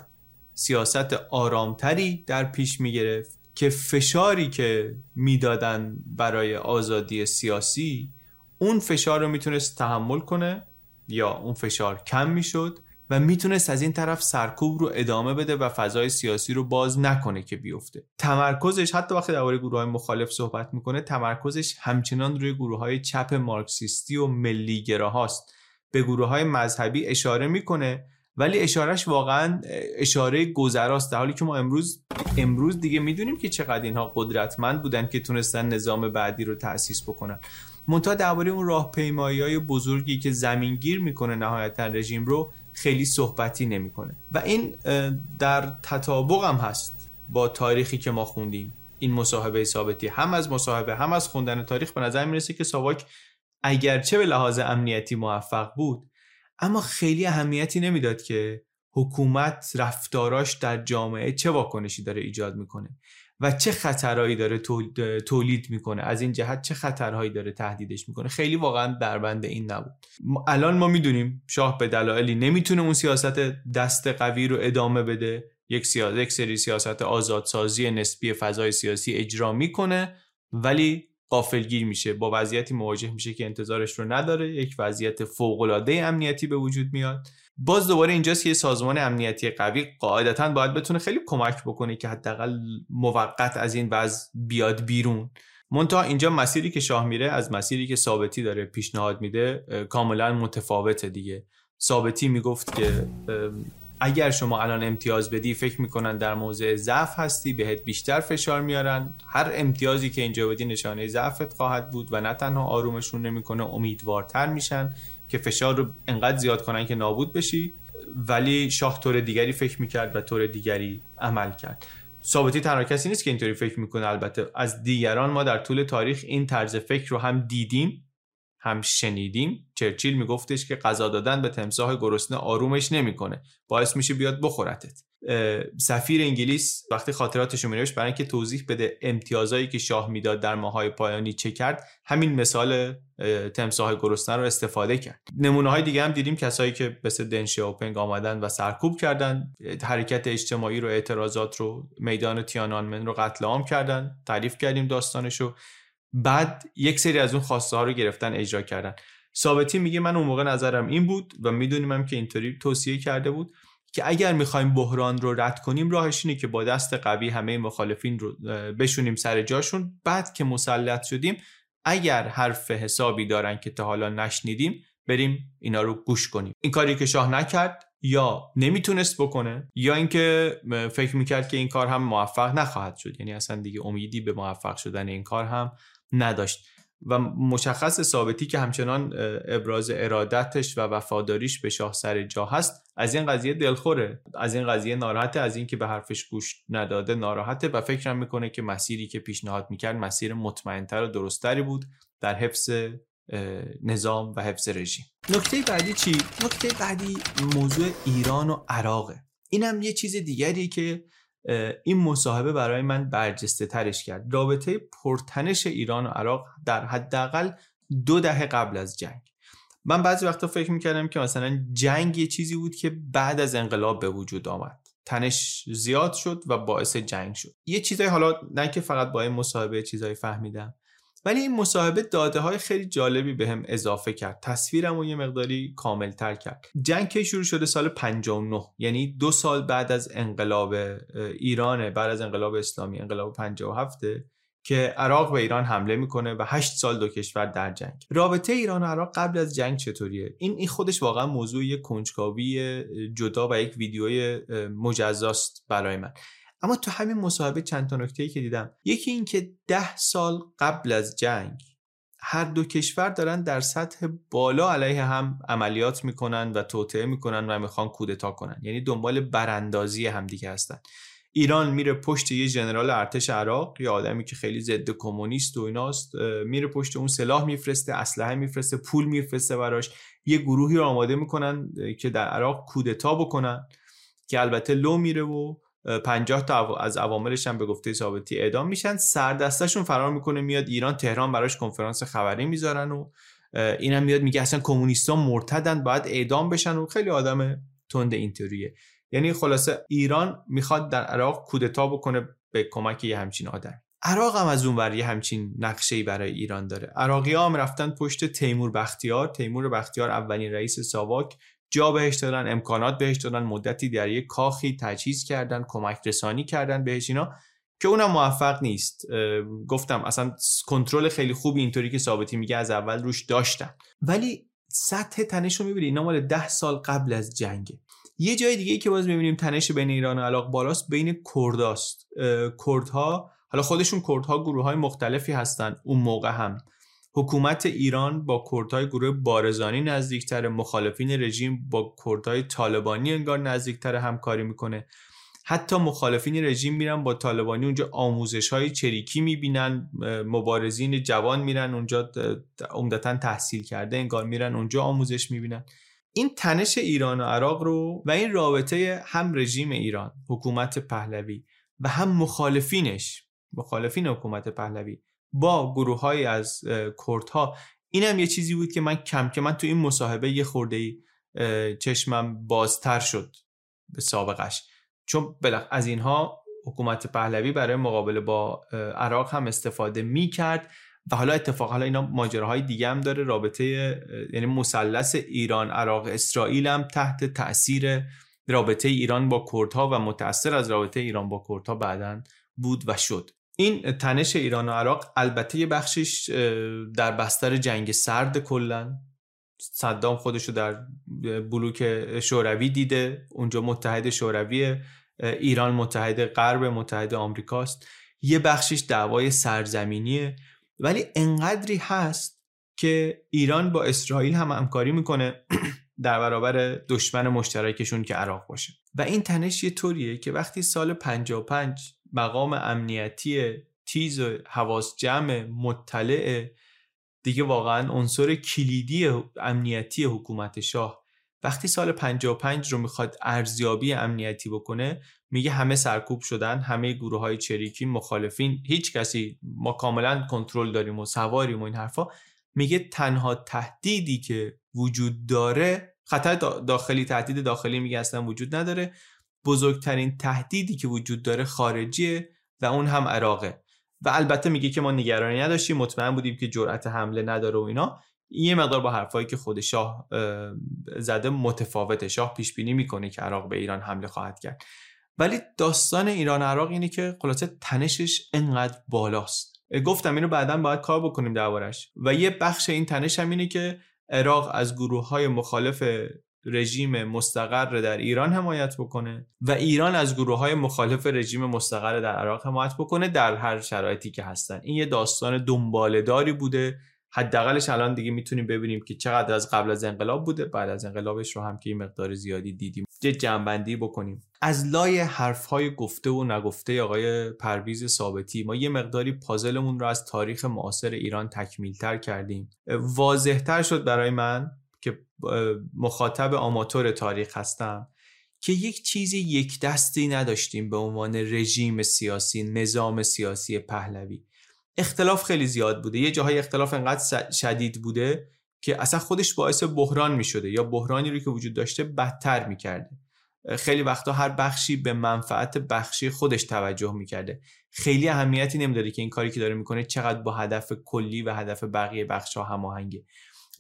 سیاست آرامتری در پیش می گرفت که فشاری که می‌دادن برای آزادی سیاسی اون فشار رو می‌تونست تحمل کنه یا اون فشار کم می‌شد و می‌تونست از این طرف سرکوب رو ادامه بده و فضای سیاسی رو باز نکنه که بیفته. تمرکزش حتی وقتی درباره گروه های مخالف صحبت می‌کنه تمرکزش همچنان روی گروه های چپ مارکسیستی و ملیگراهاست. به گروه های مذهبی اشاره می‌کنه ولی اشارهش واقعا اشاره گذراست. در حالی که ما امروز امروز دیگه می‌دونیم که چقدر اینها قدرتمند بودن که تونستن نظام بعدی رو تأسیس بکنن. منتها درباره اون راهپیمایی های بزرگی که زمینگیر می‌کنه نهایتا رژیم رو خیلی صحبتی نمی‌کنه. و این در تطابق هم هست با تاریخی که ما خوندیم. این مصاحبه ثابتی هم از مصاحبه هم از خوندن تاریخ به نظر می‌رسه که ساواک اگرچه به لحاظ امنیتی موفق بود اما خیلی اهمیتی نمی‌داد که حکومت رفتاراش در جامعه چه واکنشی داره ایجاد می‌کنه. و چه خطرهایی داره تولید می‌کنه. از این جهت چه خطرهایی داره تهدیدش می‌کنه. خیلی واقعا دربند این نبود. الان ما می‌دونیم شاه به دلایلی نمی‌تونه اون سیاست دست قوی رو ادامه بده. یک سیاست یک سری سیاست آزادسازی نسبی فضای سیاسی اجرا می‌کنه ولی قافلگیر میشه. با وضعیتی مواجه میشه که انتظارش رو نداره. یک وضعیت فوق العاده امنیتی به وجود میاد. باز دوباره اینجاست که سازمان امنیتی قوی قاعدتا باید بتونه خیلی کمک بکنه که حداقل موقت از این وضع بیاد بیرون. منتها اینجا مسیری که شاه میره از مسیری که ثابتی داره پیشنهاد میده کاملا متفاوته دیگه. ثابتی می‌گفت که اگر شما الان امتیاز بدی فکر می‌کنن در موضع ضعف هستی بهت بیشتر فشار میارن. هر امتیازی که اینجا بدی نشانه ضعفت خواهد بود و نه تنها آرومشون نمی‌کنه امیدوارتر میشن. که فشار رو انقدر زیاد کنن که نابود بشی. ولی شاه طور دیگری فکر می‌کرد و طور دیگری عمل کرد. ثابتی تنها کسی نیست که اینطوری فکر می‌کنه. البته از دیگران ما در طول تاریخ این طرز فکر رو هم دیدیم. هم شنیدیم. چرچیل میگفتش که غذا دادن به تمساح گرسنه آرومش نمی‌کنه. باعث میشه بیاد بخورتت. سفیر انگلیس وقتی خاطراتش رو برای اینکه توضیح بده امتیازایی که شاه می‌داد در ماهای پایانی چه کرد همین مثال تمساح گرسنه رو استفاده کرد. نمونه های دیگه هم دیدیم کسایی که مثل دن اوپنگ آمدن و سرکوب کردن حرکت اجتماعی رو اعتراضات رو میدان تیانانمن رو قتل عام کردن تعریف کردیم داستانشو بعد یک سری از اون خواسته ها رو گرفتن اجرا کردن. ثابتی میگه من اون موقع نظرم این بود و می‌دونیم هم که اینطوری توصیه کرده بود که اگر می‌خوایم بحران رو رد کنیم راهش اینه که با دست قوی همه مخالفین رو بشونیم سر جاشون. بعد که مسلط شدیم اگر حرف حسابی دارن که تا حالا نشنیدیم بریم اینا رو گوش کنیم. این کاری که شاه نکرد یا نمی‌تونست بکنه یا اینکه فکر می‌کرد که این کار هم موفق نخواهد شد. یعنی اصلا دیگه امیدی به موفق شدن این کار هم نداشت. و مشخص ثابتی که همچنان ابراز ارادتش و وفاداریش به شاه سر جا هست از این قضیه دلخوره. از این قضیه ناراحته از اینکه به حرفش گوش نداده ناراحته و فکرم می‌کنه که مسیری که پیشنهاد می‌کرد مسیر مطمئنتر و درستری بود در حفظ نظام و حفظ رژیم. نکته بعدی چی؟ نکته بعدی موضوع ایران و عراقه. اینم یه چیز دیگری که این مصاحبه برای من برجسته ترش کرد. رابطه پرتنش ایران و عراق در حداقل دو دهه قبل از جنگ. من بعضی وقتا فکر می‌کردم که مثلا جنگ یه چیزی بود که بعد از انقلاب به وجود آمد. تنش زیاد شد و باعث جنگ شد. یه چیزای حالا نه که فقط با این مصاحبه چیزایی فهمیدم. ولی این مصاحبه داده های خیلی جالبی بهم هم اضافه کرد. تصویرم رو یه مقداری کامل تر کرد. جنگ که شروع شده سال 59 یعنی دو سال بعد از انقلاب ایرانه بعد از انقلاب اسلامی انقلاب 57 که عراق به ایران حمله می‌کنه و 8 سال دو کشور در جنگ. رابطه ایران و عراق قبل از جنگ چطوریه؟ این این خودش واقعا موضوع کنجکاوی جدا و یک ویدیوی مجزاست برای من. اما تو همین مصاحبه چند تا نکته که دیدم. یکی این که ده سال قبل از جنگ هر دو کشور دارن در سطح بالا علیه هم عملیات می‌کنن و توطعه می‌کنن و می‌خوان کودتا کنن. یعنی دنبال براندازی همدیگه هستن. ایران میره پشت یه ژنرال ارتش عراق یه آدمی که خیلی ضد کمونیست و ایناست میره پشت اون سلاح میفرسته اسلحه میفرسته پول میفرسته براش. یه گروهی رو آماده می‌کنن که در عراق کودتا بکنن که البته لو میره و 50 تا از عواملش هم به گفته ثابتی اعدام میشن. سردستشون فرار می‌کنه میاد ایران تهران براش کنفرانس خبری می‌ذارن و اینم میاد میگه اصلا کمونیستا مرتدن باید اعدام بشن و خیلی آدم تند اینطوریه. یعنی خلاصه ایران می‌خواد در عراق کودتا بکنه به کمک یه همچین آدم. عراق هم از اون یه همچین نقشه برای ایران داره. عراقی هم رفتن پشت تیمور بختیار تیمور بختیار اولین رئیس ساواک. جا بهش دادن امکانات بهش دادن مدتی در یک کاخی تجهیز کردن کمک رسانی کردن بهش اینا که اونم موفق نیست. گفتم اصلا کنترل خیلی خوبی اینطوری که ثابتی میگه از اول روش داشتن. ولی سطح تنش رو می‌بینی اینا مال ده سال قبل از جنگه. یه جای دیگه ای که باز می‌بینیم تنش بین ایران و عراق بالاست بین کرداست کردها حالا خودشون کردها گروه های مختلفی هستن اون موقع هم. حکومت ایران با کردهای گروه بارزانی نزدیکتر مخالفین رژیم با کردهای طالبانی انگار نزدیکتر همکاری می‌کنه. حتی مخالفین رژیم میرن با طالبانی اونجا آموزش های چریکی می‌بینن مبارزین جوان میرن اونجا عمدتا تحصیل کرده انگار میرن اونجا آموزش می‌بینن. این تنش ایران و عراق رو و این رابطه هم رژیم ایران حکومت پهلوی و هم مخالفینش مخالفین حکومت پهلوی. با گروه های از کردها. این هم یه چیزی بود که من کم که من تو این مصاحبه یه خورده ای چشمم بازتر شد به سابقش. چون از اینها حکومت پهلوی برای مقابله با عراق هم استفاده می کرد و حالا اتفاق حالا اینا ماجراهای دیگه هم داره. رابطه یعنی مثلث ایران عراق اسرائیل هم تحت تاثیر رابطه ایران با کردها و متأثر از رابطه ایران با کردها بعدا بود و شد. این تنش ایران و عراق البته یه بخشش در بستر جنگ سرد کلا. صدام خودشو در بلوک شوروی دیده. اونجا متحد شوروی ایران متحد غرب متحد آمریکاست. یه بخشش دعوای سرزمینیه. ولی انقدری هست که ایران با اسرائیل هم همکاری می‌کنه در برابر دشمن مشترکشون که عراق باشه. و این تنش یه طوریه که وقتی سال 55 مقام امنیتی تیز و حواس جمع مطلع دیگه واقعا عنصر کلیدی امنیتی حکومت شاه. وقتی سال 55 رو می‌خواد ارزیابی امنیتی بکنه میگه همه سرکوب شدن همه گروه های چریکی مخالفین هیچ کسی ما کاملا کنترل داریم و سواریم و این حرفا. میگه تنها تهدیدی که وجود داره خطر داخلی تهدید داخلی میگه اصلا وجود نداره. بزرگترین تهدیدی که وجود داره خارجیه و اون هم عراقه. و البته میگه که ما نگرانی نداشتیم مطمئن بودیم که جرأت حمله نداره و اینا. یه مقدار با حرفایی که خود شاه زده متفاوته. شاه پیش بینی می‌کنه که عراق به ایران حمله خواهد کرد. ولی داستان ایران عراق اینه که خلاصه تنشش انقدر بالاست. گفتم اینو بعدا باید کار بکنیم دربارش. و یه بخش این تنش هم اینه که عراق از گروه های مخالف رژیم مستقر در ایران حمایت بکنه و ایران از گروه های مخالف رژیم مستقر در عراق حمایت بکنه در هر شرایطی که هستن. این یه داستان دنبالداری بوده. حداقلش الان دیگه می‌تونیم ببینیم که چقدر از قبل از انقلاب بوده بعد از انقلابش رو هم که این مقدار زیادی دیدیم. یه جنبندی بکنیم. از لای های گفته و نگفته آقای پرویز ثابتی ما یه مقداری پازلمون رو از تاریخ معاصر ایران تکمیلتر کردیم. واضحتر شد برای من که مخاطب آماتور تاریخ هستم که یک چیزی یک دستی نداشتیم به عنوان رژیم سیاسی نظام سیاسی پهلوی. اختلاف خیلی زیاد بوده. یه جاهای اختلاف انقدر شدید بوده که اصلا خودش باعث بحران می شده یا بحرانی رو که وجود داشته بدتر می کرده خیلی وقتا هر بخشی به منفعت بخشی خودش توجه می‌کرده. خیلی اهمیتی نمیداره که این کاری که داره می‌کنه چقدر با هدف کلی و هدف بقیه بخش ها هماهنگه.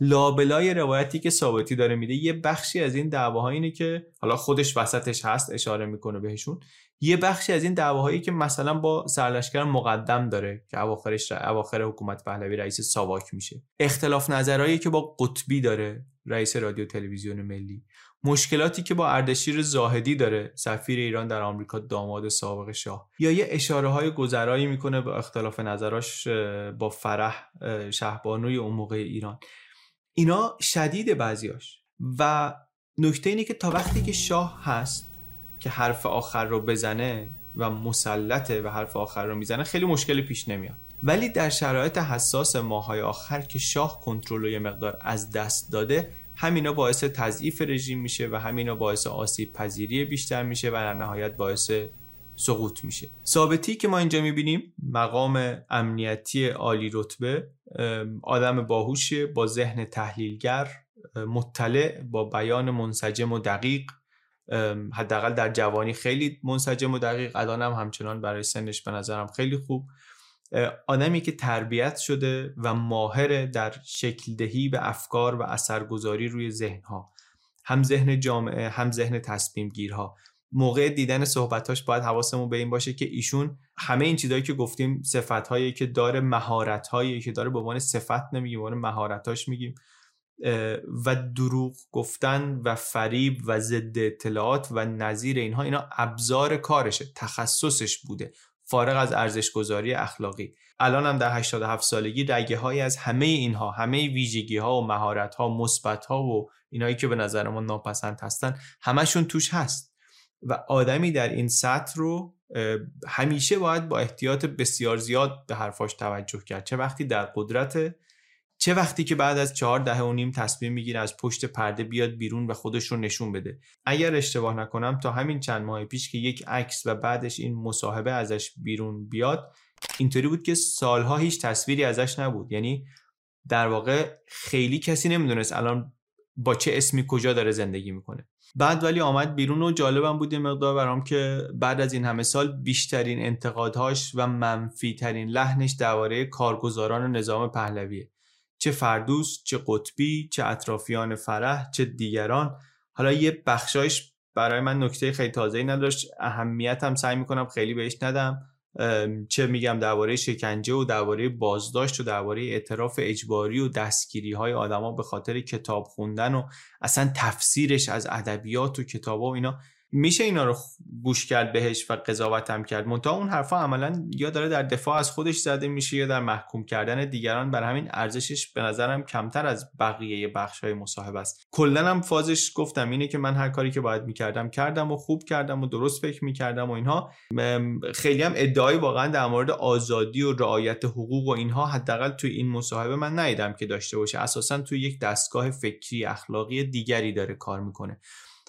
لابلای روایتی که ثابتی داره میده یه بخشی از این دعواها اینه که حالا خودش وسطش هست اشاره می‌کنه بهشون. یه بخشی از این دعواهایی که مثلا با سرلشکر مقدم داره که اواخرش اواخر حکومت پهلوی رئیس ساواک میشه. اختلاف نظرهایی که با قطبی داره رئیس رادیو تلویزیون ملی. مشکلاتی که با اردشیر زاهدی داره سفیر ایران در آمریکا داماد سابق شاه. یا یه اشاره های گذرایی می‌کنه به اختلاف نظراش با فرح شهبانوی اون موقع ایران. اینا شدید بعضیاش. و نکته اینه که تا وقتی که شاه هست که حرف آخر رو بزنه و مسلطه و حرف آخر رو می‌زنه خیلی مشکلی پیش نمیاد. ولی در شرایط حساس ماهای آخر که شاه کنترل و یه مقدار از دست داده همینا باعث تضعیف رژیم میشه و همینا باعث آسیب پذیری بیشتر میشه و در نهایت باعث سقوط میشه. ثابتی که ما اینجا می‌بینیم مقام امنیتی عالی رتبه آدم باهوشیه با ذهن تحلیلگر مطلع با بیان منسجم و دقیق. حداقل در جوانی خیلی منسجم و دقیق الان هم همچنان برای سنش به نظرم خیلی خوب. آدمی که تربیت شده و ماهر در شکل دهی به افکار و اثرگذاری روی ذهنها هم ذهن جامعه هم ذهن تصمیم گیرها موقع دیدن صحبتاش باید حواسمون به این باشه که ایشون همه این چیزهایی که گفتیم صفتهایی که داره مهارتهایی که داره به عنوان صفت نمیگیم به عنوان مهارتاش میگیم و دروغ گفتن و فریب و ضد اطلاعات و نظیر اینها اینا ابزار کارشه تخصصش بوده فارغ از ارزش گذاری اخلاقی. الان هم در 87 سالگی رگه های از همه اینها همه ویژگی ها و مهارت ها مثبت ها و اینایی که به نظر ما ناپسند هستن همشون توش هست. و آدمی در این سطح رو همیشه باید با احتیاط بسیار زیاد به حرفاش توجه کرد. چه وقتی در قدرت چه وقتی که بعد از چهار دهه و نیم تصمیم می‌گیره از پشت پرده بیاد بیرون و خودش رو نشون بده. اگر اشتباه نکنم تا همین چند ماه پیش که یک عکس و بعدش این مصاحبه ازش بیرون بیاد اینطوری بود که سالها هیچ تصویری ازش نبود. یعنی در واقع خیلی کسی نمی‌دونست الان با چه اسمی کجا داره زندگی می‌کنه. بعد ولی آمد بیرون و جالبم بود مقدار برام که بعد از این همه سال بیشترین انتقادهاش و منفی ترین لحنش درباره کارگزاران نظام پهلویه. چه فردوس چه قطبی چه اطرافیان فرح چه دیگران. حالا یه بخشایش برای من نکته خیلی تازه نداشت اهمیت هم سعی می‌کنم خیلی بهش ندم. چه میگم درباره شکنجه و درباره بازداشت و درباره اعتراف اجباری و دستگیری های آدما به خاطر کتاب خوندن و اصلا تفسیرش از ادبیات و کتاب و اینا. میشه اینا رو گوش کرد بهش و قضاوت هم کرد؟ منتها اون حرفا عملا یا داره در دفاع از خودش زده میشه یا در محکوم کردن دیگران. بر همین ارزشش به نظرم کمتر از بقیه بخش های مصاحبه است. کلا هم فازش گفتم اینه که من هر کاری که باید می‌کردم کردم و خوب کردم و درست فکر می‌کردم و اینها. خیلی هم ادعای واقعا در مورد آزادی و رعایت حقوق و اینها حداقل توی این مصاحبه من ندیدم که داشته باشه. اساسا توی یک دستگاه فکری اخلاقی دیگری داره کار می‌کنه.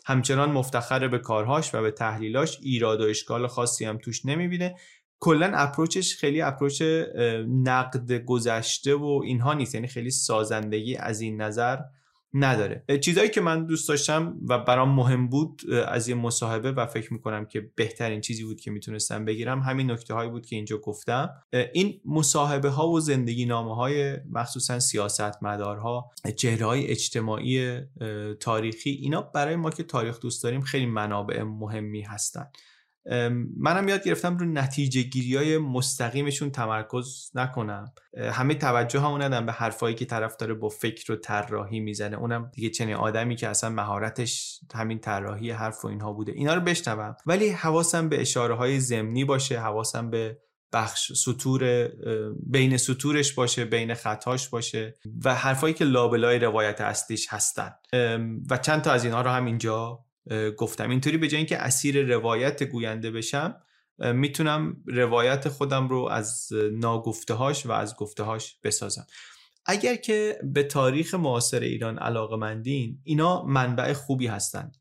همچنان مفتخر به کارهاش و به تحلیلاش ایراد و اشکال خاصی هم توش نمی‌بینه. کلا اپروچش خیلی اپروچ نقد گذشته و اینها نیست. یعنی خیلی سازندگی از این نظر نداره. چیزایی که من دوست داشتم و برام مهم بود از این مصاحبه و فکر می‌کنم که بهترین چیزی بود که می‌تونستم بگیرم همین نکته هایی بود که اینجا گفتم. این مصاحبه ها و زندگی نامه های مخصوصا سیاست مدارها چهره های اجتماعی تاریخی اینا برای ما که تاریخ دوست داریم خیلی منابع مهمی هستن. منم یاد گرفتم رو نتیجه گیری های مستقیمشون تمرکز نکنم. همه توجه همو ندم به حرفایی که طرف داره با فکر و طراحی می‌زنه. اونم دیگه چنین آدمی که اصلا مهارتش همین طراحی حرف و اینها بوده. اینا رو بشنوم. ولی حواسم به اشاره های ضمنی باشه حواسم به بخش سطور بین سطورش باشه بین خطاش باشه و حرفایی که لابلای روایت اصلیش هستن. و چند تا از اینها رو هم اینجا گفتم. اینطوری به جای اینکه اسیر روایت گوینده بشم می‌تونم روایت خودم رو از ناگفته هاش و از گفته هاش بسازم. اگر که به تاریخ معاصر ایران علاقه مندین اینا منبع خوبی هستند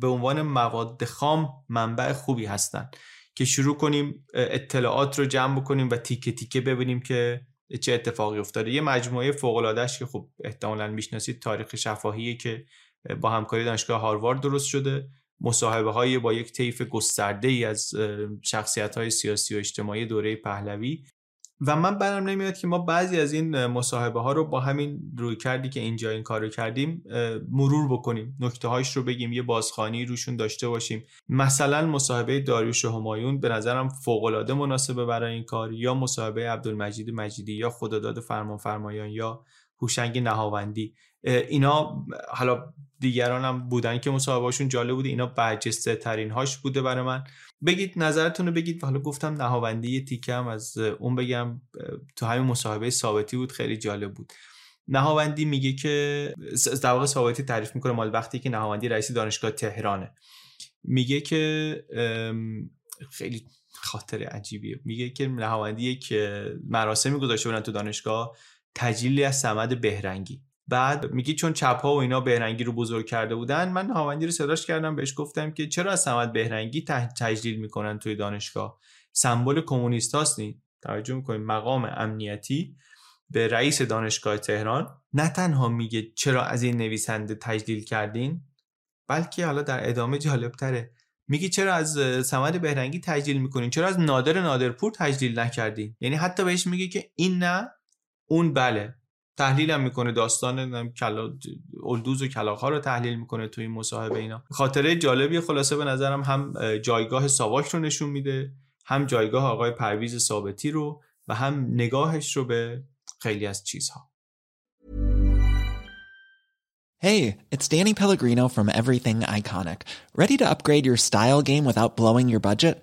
به عنوان مواد خام منبع خوبی هستند که شروع کنیم اطلاعات رو جمع بکنیم و تیکه تیکه ببینیم که چه اتفاقی افتاده. یه مجموعه فوق که خب احتمالا می‌شناسید تاریخ شفاهیه که با همکاری دانشگاه هاروارد درست شده. مصاحبه های با یک طیف گسترده ای از شخصیت های سیاسی و اجتماعی دوره پهلوی. و من برم نمیاد که ما بعضی از این مصاحبه ها رو با همین روی کردی که اینجا این کار رو کردیم مرور بکنیم. نکته هاش رو بگیم یه بازخانی روشون داشته باشیم. مثلا مصاحبه داریوش همایون به نظرم فوق العاده مناسبه برای این کار. یا مصاحبه عبدالمجید مجیدی یا خداداد فرمان فرمایان یا هوشنگ نهاوندی. اینا حالا دیگران هم بودن که مصاحبهشون جالب بوده اینا برجسته ترین هاش بوده برای من. بگید نظرتون رو بگید. حالا گفتم نهاوندی یه تیکه هم از اون بگم. تو همین مصاحبه ثابتی بود خیلی جالب بود. نهاوندی میگه که در واقع ثابتی تعریف می‌کنه مال وقتی که نهاوندی رئیس دانشگاه تهرانه. میگه که خیلی خاطر عجیبیه. میگه که نهاوندی یک مراسمی گذاشته بودن تو دانشگاه تجلیلی از سمد بهرنگی. بعد میگی چون چپ ها و اینا بهرنگی رو بزرگ کرده بودن من نهاوندی رو صداش کردم بهش گفتم که چرا از سمد بهرنگی تجلیل می‌کنن توی دانشگاه؟ سمبل کمونیست هاست توجه می‌کنیم مقام امنیتی به رئیس دانشگاه تهران. نه تنها میگه چرا از این نویسنده تجلیل کردین بلکه حالا در ادامه جالب تره میگی چرا از سمد بهرنگی تجلیل می‌کنین؟ چرا از نادر نادرپور تجلیل نکردین؟ یعنی حتی بهش میگه که این نه اون بله. تحلیل هم می‌کنه داستان کلا الدوز و کلاغ ها رو تحلیل می‌کنه توی این مصاحبه اینا خاطره جالبی خلاصه به نظرم هم جایگاه ساواک رو نشون میده هم جایگاه آقای پرویز ثابتی رو و هم نگاهش رو به خیلی از چیزها Hey, it's Danny Pellegrino from Everything Iconic. Ready to upgrade your style game without blowing your budget?